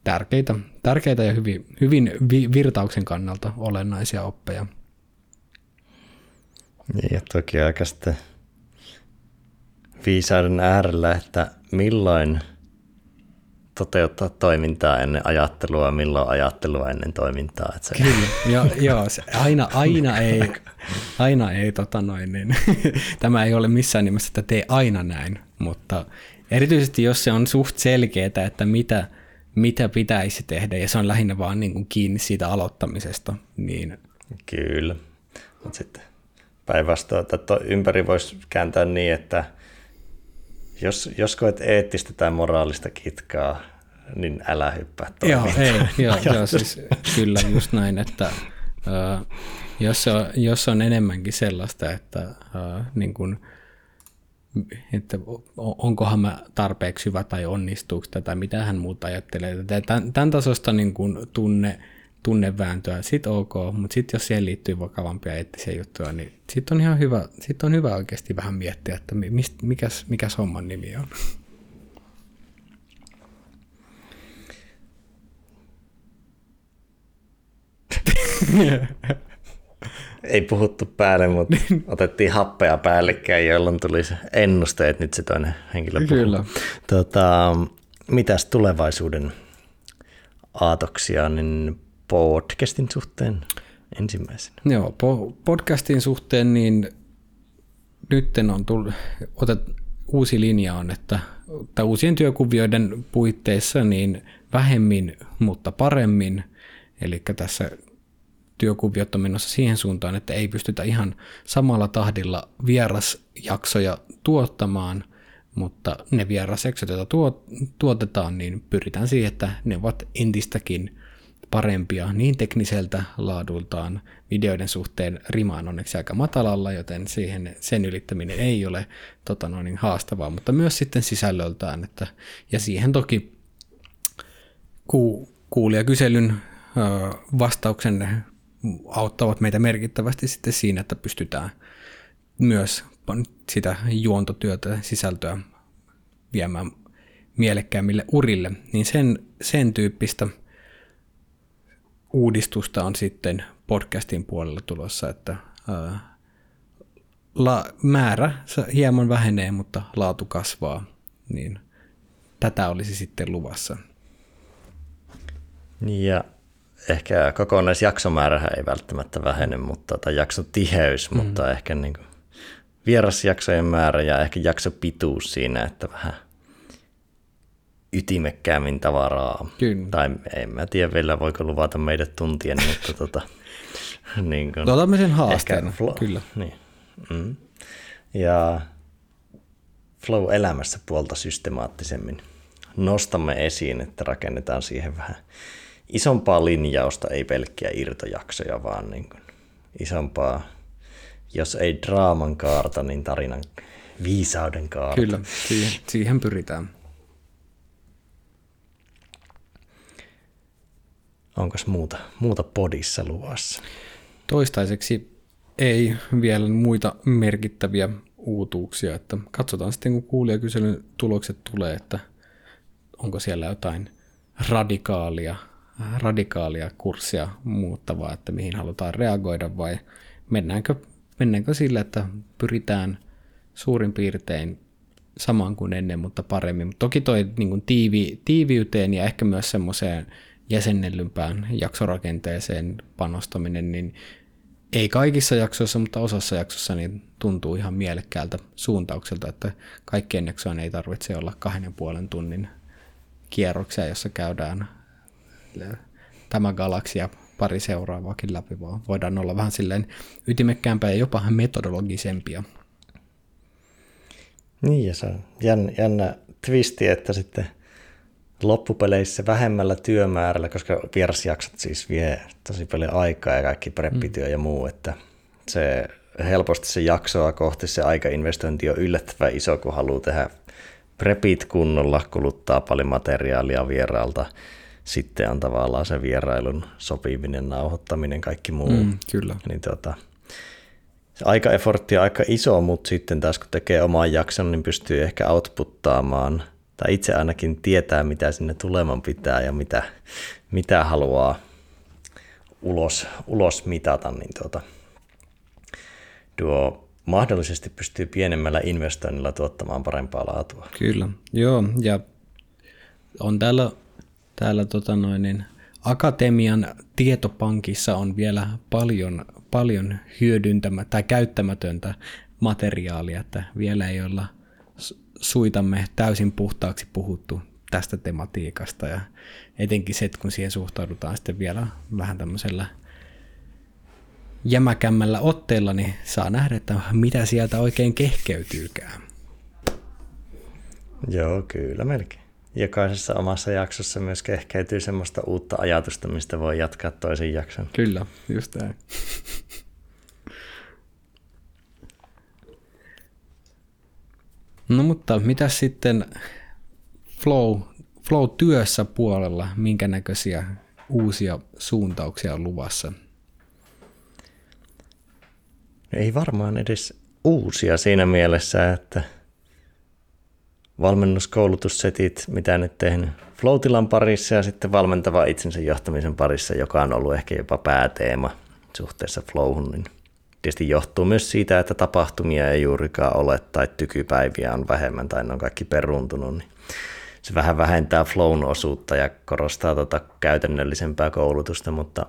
tärkeitä, tärkeitä ja hyvin, hyvin vi, virtauksen kannalta olennaisia oppeja.
Niin, ja toki aika sitten viisauden äärellä, että milloin toteuttaa toimintaa ennen ajattelua, milloin ajattelua ennen toimintaa. Että se...
Kyllä, joo, joo se aina, aina ei, aina ei tota noin, niin, tämä ei ole missään nimessä, että tee aina näin, mutta erityisesti jos se on suht selkeää, että mitä, mitä pitäisi tehdä, ja se on lähinnä vaan niin kuin kiinni siitä aloittamisesta, niin...
Kyllä, mutta sitten päinvastoin, että ympäri voisi kääntää niin, että jos, jos koet eettistä tai moraalista kitkaa, niin älä hyppää
Joo, ei, joo, joo, siis kyllä just näin, että uh, jos, on, jos on enemmänkin sellaista, että, uh, niin kun, että onkohan mä tarpeeksi hyvä tai onnistuuko tai mitä hän muuta ajattelee. Tämän, tämän tasosta niin kun tunne, tunnevääntöä, sit ok, mutta sitten jos siihen liittyy vakavampia eettisiä juttuja, niin sitten on ihan hyvä, sit on hyvä oikeasti vähän miettiä, että mist, mikäs, mikäs homman nimi on.
Ei puhuttu päälle, mutta otettiin happea päällekkäin, jolloin tuli se ennuste, että nyt se toinen henkilö puhuu. Kyllä. Tota, mitäs tulevaisuuden aatoksia, niin podcastin suhteen ensimmäisenä?
Joo, po- podcastin suhteen niin nyt on tullut, otet, uusi linja on, että, että uusien työkuvioiden puitteissa niin vähemmin, mutta paremmin. Eli tässä työkuviot on menossa siihen suuntaan, että ei pystytä ihan samalla tahdilla vierasjaksoja tuottamaan, mutta ne vierasjaksot, joita tuotetaan, niin pyritään siihen, että ne ovat entistäkin parempia niin tekniseltä laadultaan. Videoiden suhteen rima on onneksi aika matalalla, joten siihen, sen ylittäminen ei ole tota noin, niin haastavaa, mutta myös sitten sisällöltään. Että, ja siihen toki ku, kuulijakyselyn vastauksen auttavat meitä merkittävästi sitten siinä, että pystytään myös sitä juontotyötä, sisältöä viemään mielekkäämmille urille, niin sen, sen tyyppistä – uudistusta on sitten podcastin puolella tulossa, että ää, la, määrä hieman vähenee, mutta laatu kasvaa, niin tätä olisi sitten luvassa.
Ja ehkä kokonaisjaksomäärä ei välttämättä vähene, mutta, tai jakson tiheys, mm. mutta ehkä niin kuin vierasjaksojen määrä ja ehkä jaksopituus siinä, että vähän – ytimekkäämmin tavaraa. Kyllä. Tai en mä tiedä vielä, voiko luvata meidät tuntien, mutta tota,
niin kuin, Otamme sen haasteen, flow, kyllä.
Niin. Mm. Ja flow-elämässä puolta systemaattisemmin nostamme esiin, että rakennetaan siihen vähän isompaa linjausta, ei pelkkiä irtojaksoja, vaan niin kuin isompaa, jos ei draaman kaarta, niin tarinan viisauden kaarta.
Kyllä, siihen, siihen pyritään.
Onko muuta, muuta podissa luvassa?
Toistaiseksi ei vielä muita merkittäviä uutuuksia, että katsotaan sitten kun kuulijakyselyn tulokset tulee, että onko siellä jotain radikaalia, radikaalia kurssia muuttavaa, että mihin halutaan reagoida vai mennäänkö, mennäänkö sillä, että pyritään suurin piirtein samaan kuin ennen, mutta paremmin. Toki toi niin kuin tiivi, tiiviyteen ja ehkä myös semmoiseen jäsennellympään jaksorakenteeseen panostaminen, niin ei kaikissa jaksoissa, mutta osassa jaksossa niin tuntuu ihan mielekkäältä suuntaukselta, että kaikkien jaksojen ei tarvitse olla kahden puolen tunnin kierroksia, jossa käydään tämä galaksia pari seuraavaakin läpi, vaan voidaan olla vähän silleen ytimekkäämpää ja jopa metodologisempia.
Niin, ja se on jännä, jännä twisti, että sitten loppupeleissä vähemmällä työmäärällä, koska vierasjaksot siis vie tosi paljon aikaa ja kaikki preppityö mm. ja muu, että se helposti se jaksoa kohti se aikainvestointi on yllättävän iso, kun haluaa tehdä prepit kunnolla, kuluttaa paljon materiaalia vieraalta, sitten on tavallaan se vierailun sopiminen, nauhoittaminen, kaikki muu. Mm,
kyllä.
Niin tota, se aika-effortti on aika iso, mutta sitten taas kun tekee oman jakson, niin pystyy ehkä outputtaamaan, tai itse ainakin tietää, mitä sinne tuleman pitää ja mitä, mitä haluaa ulos, ulos mitata, niin tuota, tuo mahdollisesti pystyy pienemmällä investoinnilla tuottamaan parempaa laatua.
Kyllä, joo, ja on täällä, täällä tota noin, niin Akatemian tietopankissa on vielä paljon, paljon hyödyntämä tai käyttämätöntä materiaalia, että vielä ei olla suitamme täysin puhtaaksi puhuttu tästä tematiikasta ja etenkin se, kun siihen suhtaudutaan sitten vielä vähän tämmöisellä jämäkämmällä otteella, niin saa nähdä, että mitä sieltä oikein kehkeytyykään.
Joo, kyllä melkein. Jokaisessa omassa jaksossa myös kehkeytyy semmoista uutta ajatusta, mistä voi jatkaa toisen jakson.
Kyllä, just näin. No mutta mitä sitten flow, flow-työssä puolella, minkä näköisiä uusia suuntauksia on luvassa?
Ei varmaan edes uusia siinä mielessä, että valmennuskoulutussetit, mitä nyt tehnyt Floatilan parissa ja sitten valmentava itsensä johtamisen parissa, joka on ollut ehkä jopa pääteema suhteessa Flowhun, niin tietysti johtuu myös siitä, että tapahtumia ei juurikaan ole tai tykypäiviä on vähemmän tai ne on kaikki peruuntunut, niin se vähän vähentää flown osuutta ja korostaa tuota käytännöllisempää koulutusta, mutta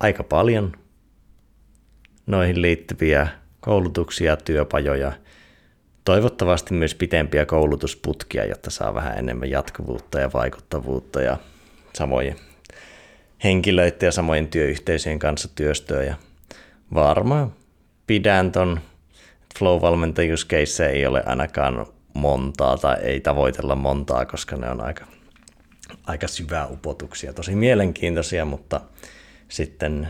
aika paljon noihin liittyviä koulutuksia, työpajoja, toivottavasti myös pitempiä koulutusputkia, jotta saa vähän enemmän jatkuvuutta ja vaikuttavuutta ja samojen henkilöiden ja samojen työyhteisöjen kanssa työstöä ja varmaan pidän ton flow-valmentajuuskeissejä ei ole ainakaan montaa tai ei tavoitella montaa, koska ne on aika, aika syvää upotuksia. Tosi mielenkiintoisia, mutta sitten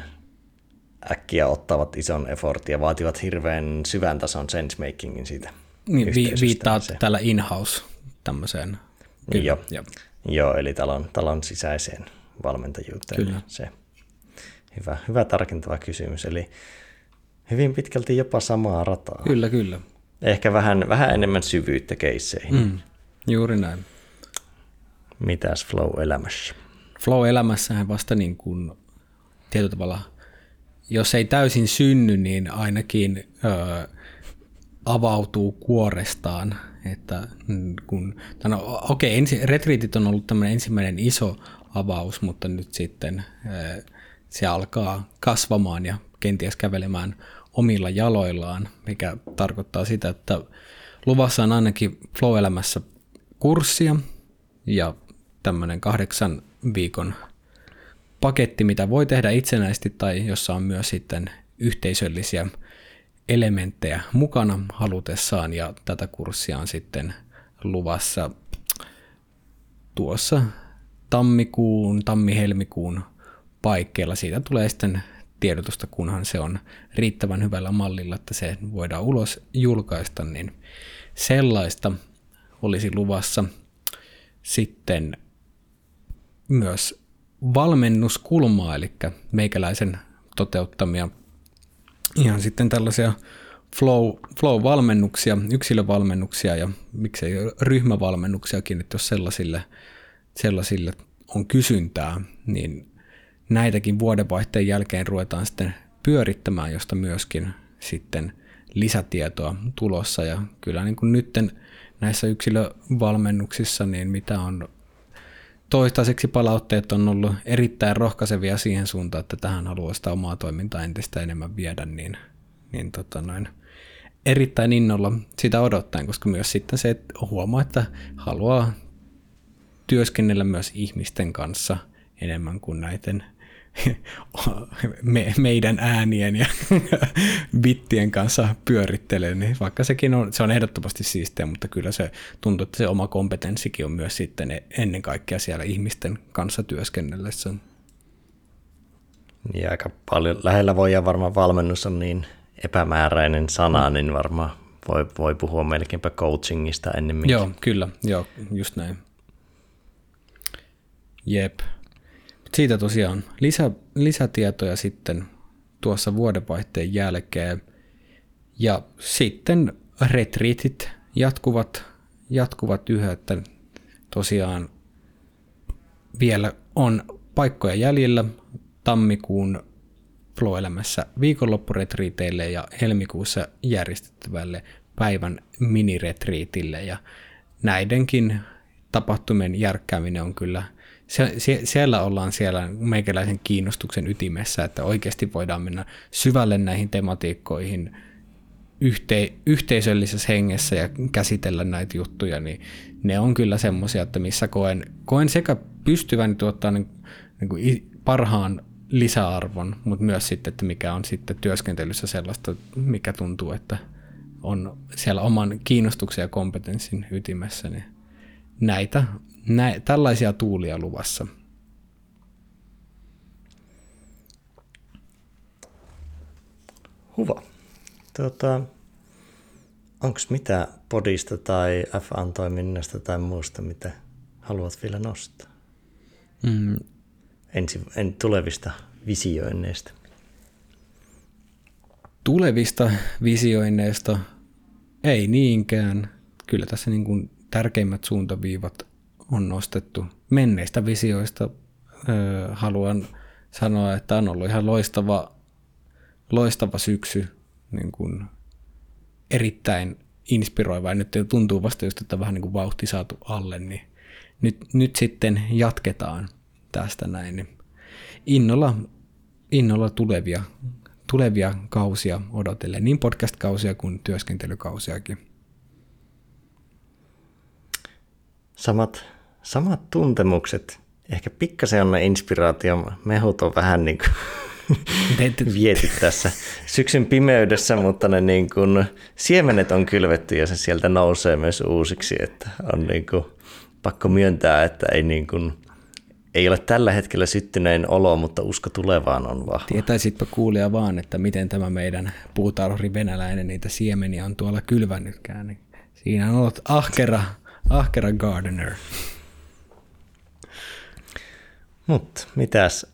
äkkiä ottavat ison effortin ja vaativat hirveän syvän tason sensemakingin siitä
niin, vi- viittaa se. tällä in-house tämmöiseen.
Kyllä, joo, jo. joo, eli talon, talon sisäiseen valmentajuuteen. Kyllä. Se. Hyvä, hyvä tarkentava kysymys. Eli hyvin pitkälti jopa samaa rataa.
Kyllä, kyllä.
Ehkä vähän, vähän enemmän syvyyttä keisseihin. Mm,
juuri näin.
Mitäs flow-elämässä?
Flow-elämässähän vasta niin kuin tietyllä tavalla, jos ei täysin synny, niin ainakin öö, avautuu kuorestaan. Että kun, no, okei, ensi, retriitit on ollut tämmöinen ensimmäinen iso avaus, mutta nyt sitten öö, se alkaa kasvamaan ja kenties kävelemään omilla jaloillaan, mikä tarkoittaa sitä, että luvassa on ainakin Flow-elämässä kurssia ja tämmöinen kahdeksan viikon paketti, mitä voi tehdä itsenäisesti tai jossa on myös sitten yhteisöllisiä elementtejä mukana halutessaan. Ja tätä kurssia on sitten luvassa tuossa tammikuun, tammi-helmikuun paikkeilla. Siitä tulee sitten tiedotusta, kunhan se on riittävän hyvällä mallilla, että se voidaan ulos julkaista, niin sellaista olisi luvassa. Sitten myös valmennuskulmaa, eli meikäläisen toteuttamia ihan sitten tällaisia flow, flow-valmennuksia, yksilövalmennuksia ja miksei ryhmävalmennuksiakin, että jos sellaisille, sellaisille on kysyntää, niin näitäkin vuodenvaihteen jälkeen ruvetaan sitten pyörittämään, josta myöskin sitten lisätietoa tulossa. Ja kyllä niin kuin nytten näissä yksilövalmennuksissa, niin mitä on toistaiseksi palautteet on ollut erittäin rohkaisevia siihen suuntaan, että tähän haluaa sitä omaa toimintaa entistä enemmän viedä, niin, niin tota noin, erittäin innolla sitä odottaen, koska myös sitten se, että huomaa, että haluaa työskennellä myös ihmisten kanssa enemmän kuin näiden me, meidän äänien ja bittien kanssa pyörittelee, niin vaikka sekin on, se on ehdottomasti siistiä, mutta kyllä se tuntuu, että se oma kompetenssikin on myös sitten ennen kaikkea siellä ihmisten kanssa työskennellessä.
Niin aika paljon lähellä voi ja varmaan valmennus on niin epämääräinen sana, niin varmaan voi, voi puhua melkeinpä coachingista ennemminkin.
Joo, kyllä, joo, just näin. Jep. Siitä tosiaan lisä, lisätietoja sitten tuossa vuodenvaihteen jälkeen. Ja sitten retriitit jatkuvat, jatkuvat yhä, että tosiaan vielä on paikkoja jäljellä tammikuun Flow-elämässä viikonloppuretriiteille ja helmikuussa järjestettävälle päivän miniretriitille. Ja näidenkin tapahtumien järkkääminen on kyllä, se, se, siellä ollaan siellä meikäläisen kiinnostuksen ytimessä, että oikeasti voidaan mennä syvälle näihin tematiikkoihin yhte, yhteisöllisessä hengessä ja käsitellä näitä juttuja, niin ne on kyllä semmoisia, että missä koen, koen sekä pystyvän tuottaa niin, niin kuin parhaan lisäarvon, mutta myös sitten, että mikä on sitten työskentelyssä sellaista, mikä tuntuu, että on siellä oman kiinnostuksen ja kompetenssin ytimessä, niin näitä, nä, tällaisia tuulia luvassa.
Huva. Tota, Onko mitä podista tai F1-toiminnasta tai muusta, mitä haluat vielä nostaa? Mm. Ensi, en, tulevista visioinneista.
Tulevista visioinneista ei niinkään. Kyllä tässä niin kuin tärkeimmät suuntaviivat on nostettu. Menneistä visioista öö, haluan sanoa, että on ollut ihan loistava, loistava syksy niin kuin erittäin inspiroiva. Ja nyt tuntuu vasta just, että vähän niin kuin vauhti saatu alle, niin nyt, nyt sitten jatketaan tästä näin. Niin innolla, innolla tulevia, tulevia kausia odotellen, niin podcast-kausia kuin työskentelykausiakin.
Samat, samat tuntemukset. Ehkä pikkasen on ne inspiraatio. Mehut on vähän niin kuin vietit tässä syksyn pimeydessä, mutta ne niin kuin, siemenet on kylvetty ja se sieltä nousee myös uusiksi, että on niin kuin, pakko myöntää, että ei, niin kuin, ei ole tällä hetkellä syttyneen olo, mutta usko tulevaan on vahva.
Tietäisitpä kuulia vaan, että miten tämä meidän puutarhuri venäläinen niitä siemeniä on tuolla kylvännytkään. Niin siinä on ollut ahkera, ahkera gardener.
Mutta mitäs?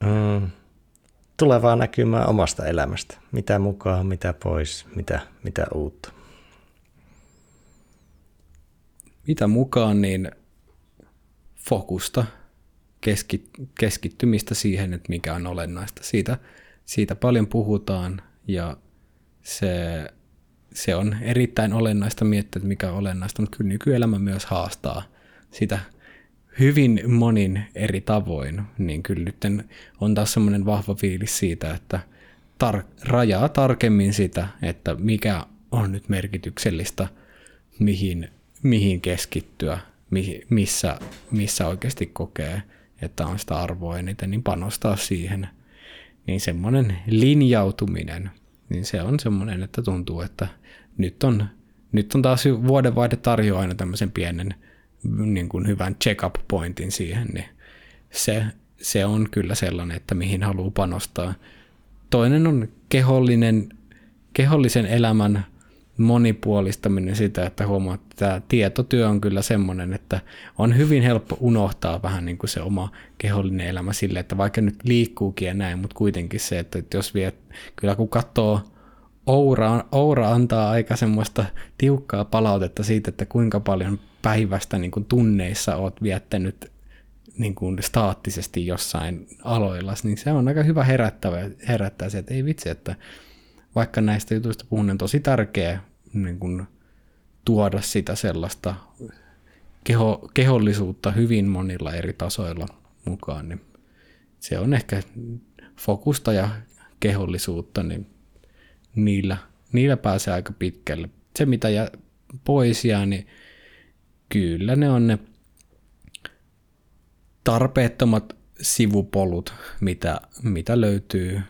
Mm, tulevaa näkymää omasta elämästä. Mitä mukaan, mitä pois, mitä, mitä uutta.
Mitä mukaan, niin fokusta, keskittymistä siihen, että mikä on olennaista. Siitä, siitä paljon puhutaan ja se, se on erittäin olennaista miettiä, että mikä on olennaista, mutta kyllä nykyelämä myös haastaa sitä hyvin monin eri tavoin, niin kyllä nyt on taas semmoinen vahva fiilis siitä, että tar- rajaa tarkemmin sitä, että mikä on nyt merkityksellistä, mihin, mihin keskittyä, mihin, missä, missä oikeasti kokee, että on sitä arvoa eniten, niin panostaa siihen. Niin semmoinen linjautuminen, niin se on semmoinen, että tuntuu, että nyt on, nyt on taas vuodenvaihde tarjoaa aina tämmöisen pienen – niin kuin hyvän check-up pointin siihen, niin se, se on kyllä sellainen, että mihin haluaa panostaa. Toinen on kehollinen, kehollisen elämän monipuolistaminen sitä, että huomaat, että tämä tietotyö on kyllä semmoinen, että on hyvin helppo unohtaa vähän niin kuin se oma kehollinen elämä sille, että vaikka nyt liikkuukin ja näin, mutta kuitenkin se, että jos vie, kyllä kun katsoo Oura, Oura antaa aika semmoista tiukkaa palautetta siitä, että kuinka paljon päivästä niin kuin tunneissa oot viettänyt niin kuin staattisesti jossain aloilla, niin se on aika hyvä herättävä, herättää se, että ei vitsi, että vaikka näistä jutuista puhun, on tosi tärkeä niin kuin tuoda sitä sellaista keho, kehollisuutta hyvin monilla eri tasoilla mukaan, niin se on ehkä fokusta ja kehollisuutta, niin niillä, niillä pääsee aika pitkälle. Se, mitä jää pois jää, niin kyllä ne on ne tarpeettomat sivupolut, mitä, mitä löytyy.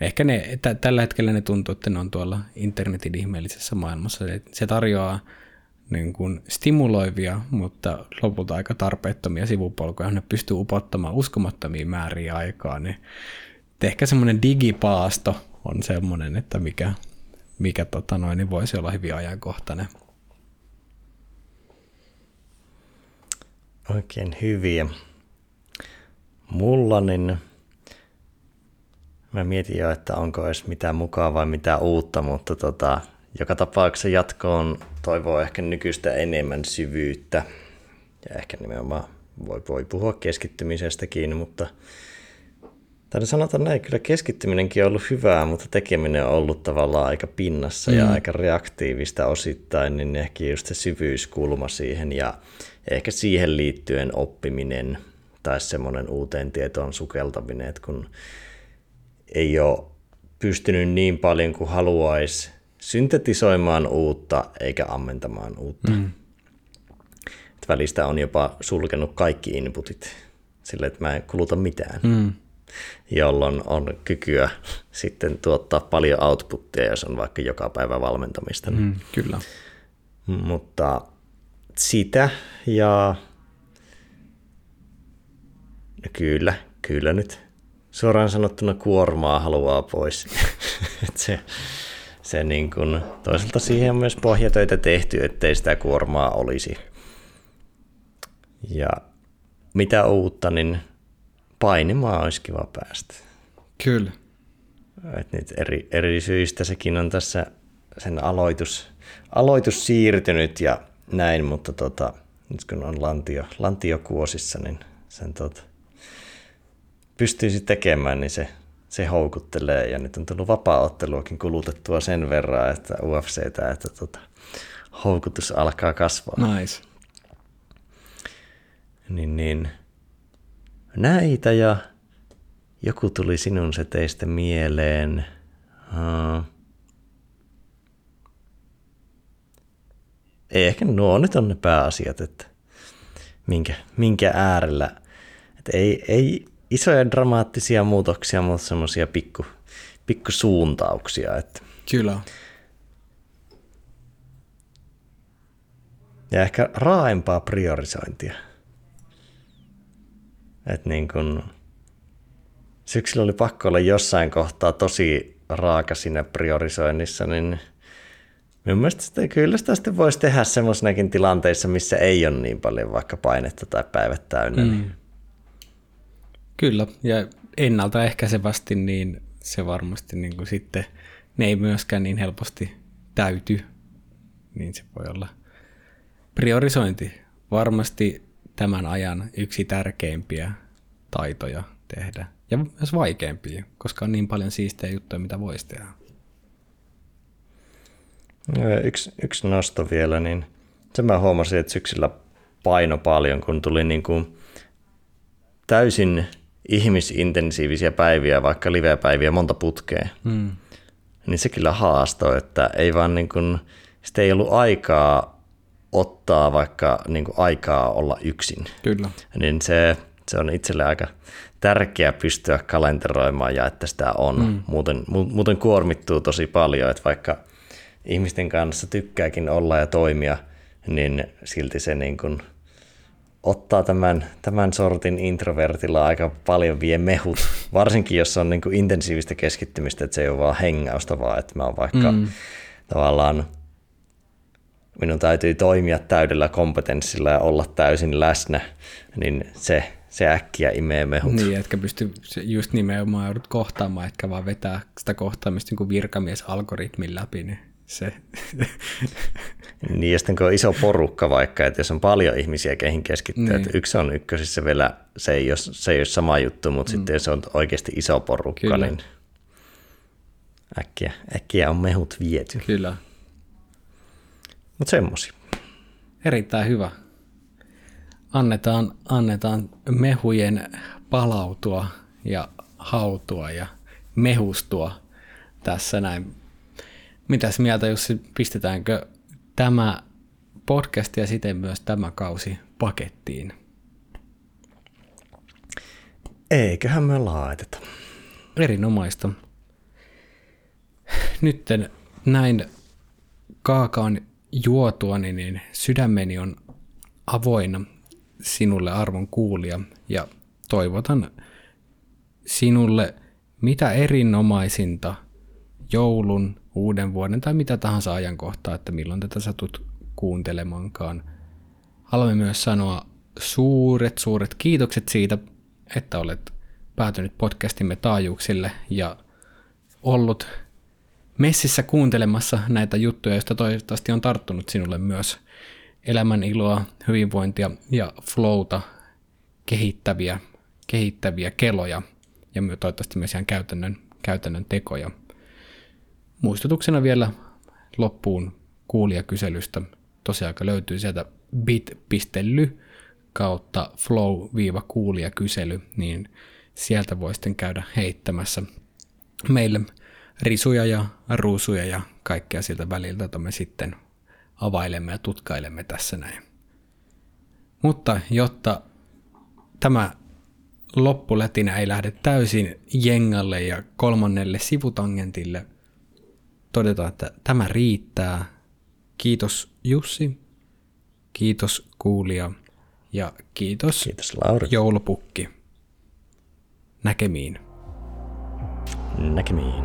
Ehkä ne, t- tällä hetkellä ne tuntuu, että ne on tuolla internetin ihmeellisessä maailmassa. Se tarjoaa niin kuin stimuloivia, mutta lopulta aika tarpeettomia sivupolkuja, ne pystyy upottamaan uskomattomia määriä aikaa. Niin ehkä semmoinen digipaasto on semmoinen, että mikä, mikä tota noin, niin voisi olla hyvin ajankohtainen.
Oikein hyviä. Mulla niin mä mietin jo, että onko edes mitään mukaan vai mitään uutta, mutta tota, joka tapauksessa jatkoon toivoo ehkä nykyistä enemmän syvyyttä. Ja ehkä nimenomaan voi, voi puhua keskittymisestäkin, mutta tai sanotaan näin, kyllä keskittyminenkin on ollut hyvää, mutta tekeminen on ollut tavallaan aika pinnassa mm. ja aika reaktiivista osittain, niin ehkä just se syvyyskulma siihen ja ehkä siihen liittyen oppiminen tai semmoinen uuteen tietoon sukeltaminen, että kun ei ole pystynyt niin paljon kuin haluaisi syntetisoimaan uutta eikä ammentamaan uutta. Mm. Et välistä on jopa sulkenut kaikki inputit sille, että mä en kuluta mitään. Mm jolloin on kykyä sitten tuottaa paljon outputtia, jos on vaikka joka päivä valmentamista. Mm,
kyllä.
Mutta sitä ja no kyllä, kyllä nyt suoraan sanottuna kuormaa haluaa pois. se, se niin kuin, toisaalta siihen on myös pohjatöitä tehty, ettei sitä kuormaa olisi. Ja mitä uutta, niin painimaan olisi kiva päästä.
Kyllä.
Et nyt eri, eri syistä sekin on tässä sen aloitus, aloitus siirtynyt ja näin, mutta tota, nyt kun on lantio, lantio kuosissa, niin sen tota, pystyisi tekemään, niin se, se houkuttelee. Ja nyt on tullut vapaa-otteluakin kulutettua sen verran, että UFCtä, että tota, houkutus alkaa kasvaa.
Nice.
Niin, niin näitä ja joku tuli sinun seteistä mieleen. Uh, ei ehkä nuo nyt on ne pääasiat, että minkä, minkä äärellä. Että ei, ei isoja dramaattisia muutoksia, mutta semmoisia pikku, pikku suuntauksia. Että.
Kyllä.
Ja ehkä raaempaa priorisointia. Että niin kun, syksyllä oli pakko olla jossain kohtaa tosi raaka siinä priorisoinnissa, niin minun mielestä sitä, kyllä sitä sitten voisi tehdä semmoisinakin tilanteissa, missä ei ole niin paljon vaikka painetta tai päivät täynnä. Mm. Niin.
Kyllä, ja ennaltaehkäisevästi niin se varmasti niin kuin sitten, ne ei myöskään niin helposti täyty, niin se voi olla priorisointi. Varmasti tämän ajan yksi tärkeimpiä taitoja tehdä. Ja myös vaikeampia, koska on niin paljon siistejä juttuja, mitä voisi tehdä.
Yksi, yksi nosto vielä, niin se mä huomasin, että syksyllä paino paljon, kun tuli niin kuin täysin ihmisintensiivisiä päiviä, vaikka live-päiviä monta putkea. Hmm. Niin se kyllä haastoi, että ei vaan niin kuin, sitä ei ollut aikaa ottaa vaikka niin kuin aikaa olla yksin.
Kyllä.
Niin se, se on itselle aika tärkeää pystyä kalenteroimaan ja että sitä on. Mm. Muuten, muuten kuormittuu tosi paljon, että vaikka ihmisten kanssa tykkääkin olla ja toimia, niin silti se niin kuin ottaa tämän, tämän sortin introvertilla aika paljon vie mehut, varsinkin jos on niin kuin intensiivistä keskittymistä, että se ei ole vaan hengausta, vaan että mä oon vaikka mm. tavallaan minun täytyy toimia täydellä kompetenssilla ja olla täysin läsnä, niin se, se äkkiä imee mehut.
Niin, etkä pysty just nimenomaan joudut kohtaamaan, etkä vaan vetää sitä kohtaamista niin kuin virkamies-algoritmin läpi, niin se...
niin, ja sitten kun on iso porukka vaikka, että jos on paljon ihmisiä, keihin keskittyy, niin. että yksi on ykkösissä vielä, se ei ole, se ei ole sama juttu, mutta mm. sitten jos on oikeasti iso porukka, Kyllä. niin äkkiä, äkkiä on mehut viety.
Kyllä.
Mutta semmosia.
Erittäin hyvä. Annetaan, annetaan mehujen palautua ja hautua ja mehustua tässä näin. Mitäs mieltä Jussi, pistetäänkö tämä podcast ja siten myös tämä kausi pakettiin?
Eiköhän me laiteta.
Erinomaista. Nytten näin kaakaan juotuani, niin sydämeni on avoinna sinulle arvon kuulija ja toivotan sinulle mitä erinomaisinta joulun, uuden vuoden tai mitä tahansa ajankohtaa, että milloin tätä satut kuuntelemankaan. Haluamme myös sanoa suuret, suuret kiitokset siitä, että olet päätynyt podcastimme taajuuksille ja ollut messissä kuuntelemassa näitä juttuja, joista toivottavasti on tarttunut sinulle myös elämän iloa, hyvinvointia ja flowta kehittäviä, kehittäviä keloja ja toivottavasti myös ihan käytännön, käytännön tekoja. Muistutuksena vielä loppuun kuulijakyselystä. Tosiaan löytyy sieltä bit.ly kautta flow-kuulijakysely, niin sieltä voi sitten käydä heittämässä meille risuja ja ruusuja ja kaikkea siltä väliltä, jota me sitten availemme ja tutkailemme tässä näin. Mutta jotta tämä loppulätinä ei lähde täysin jengalle ja kolmannelle sivutangentille, todetaan, että tämä riittää. Kiitos Jussi, kiitos kuulija ja kiitos,
kiitos Lauri.
joulupukki. Näkemiin.
Näkemiin.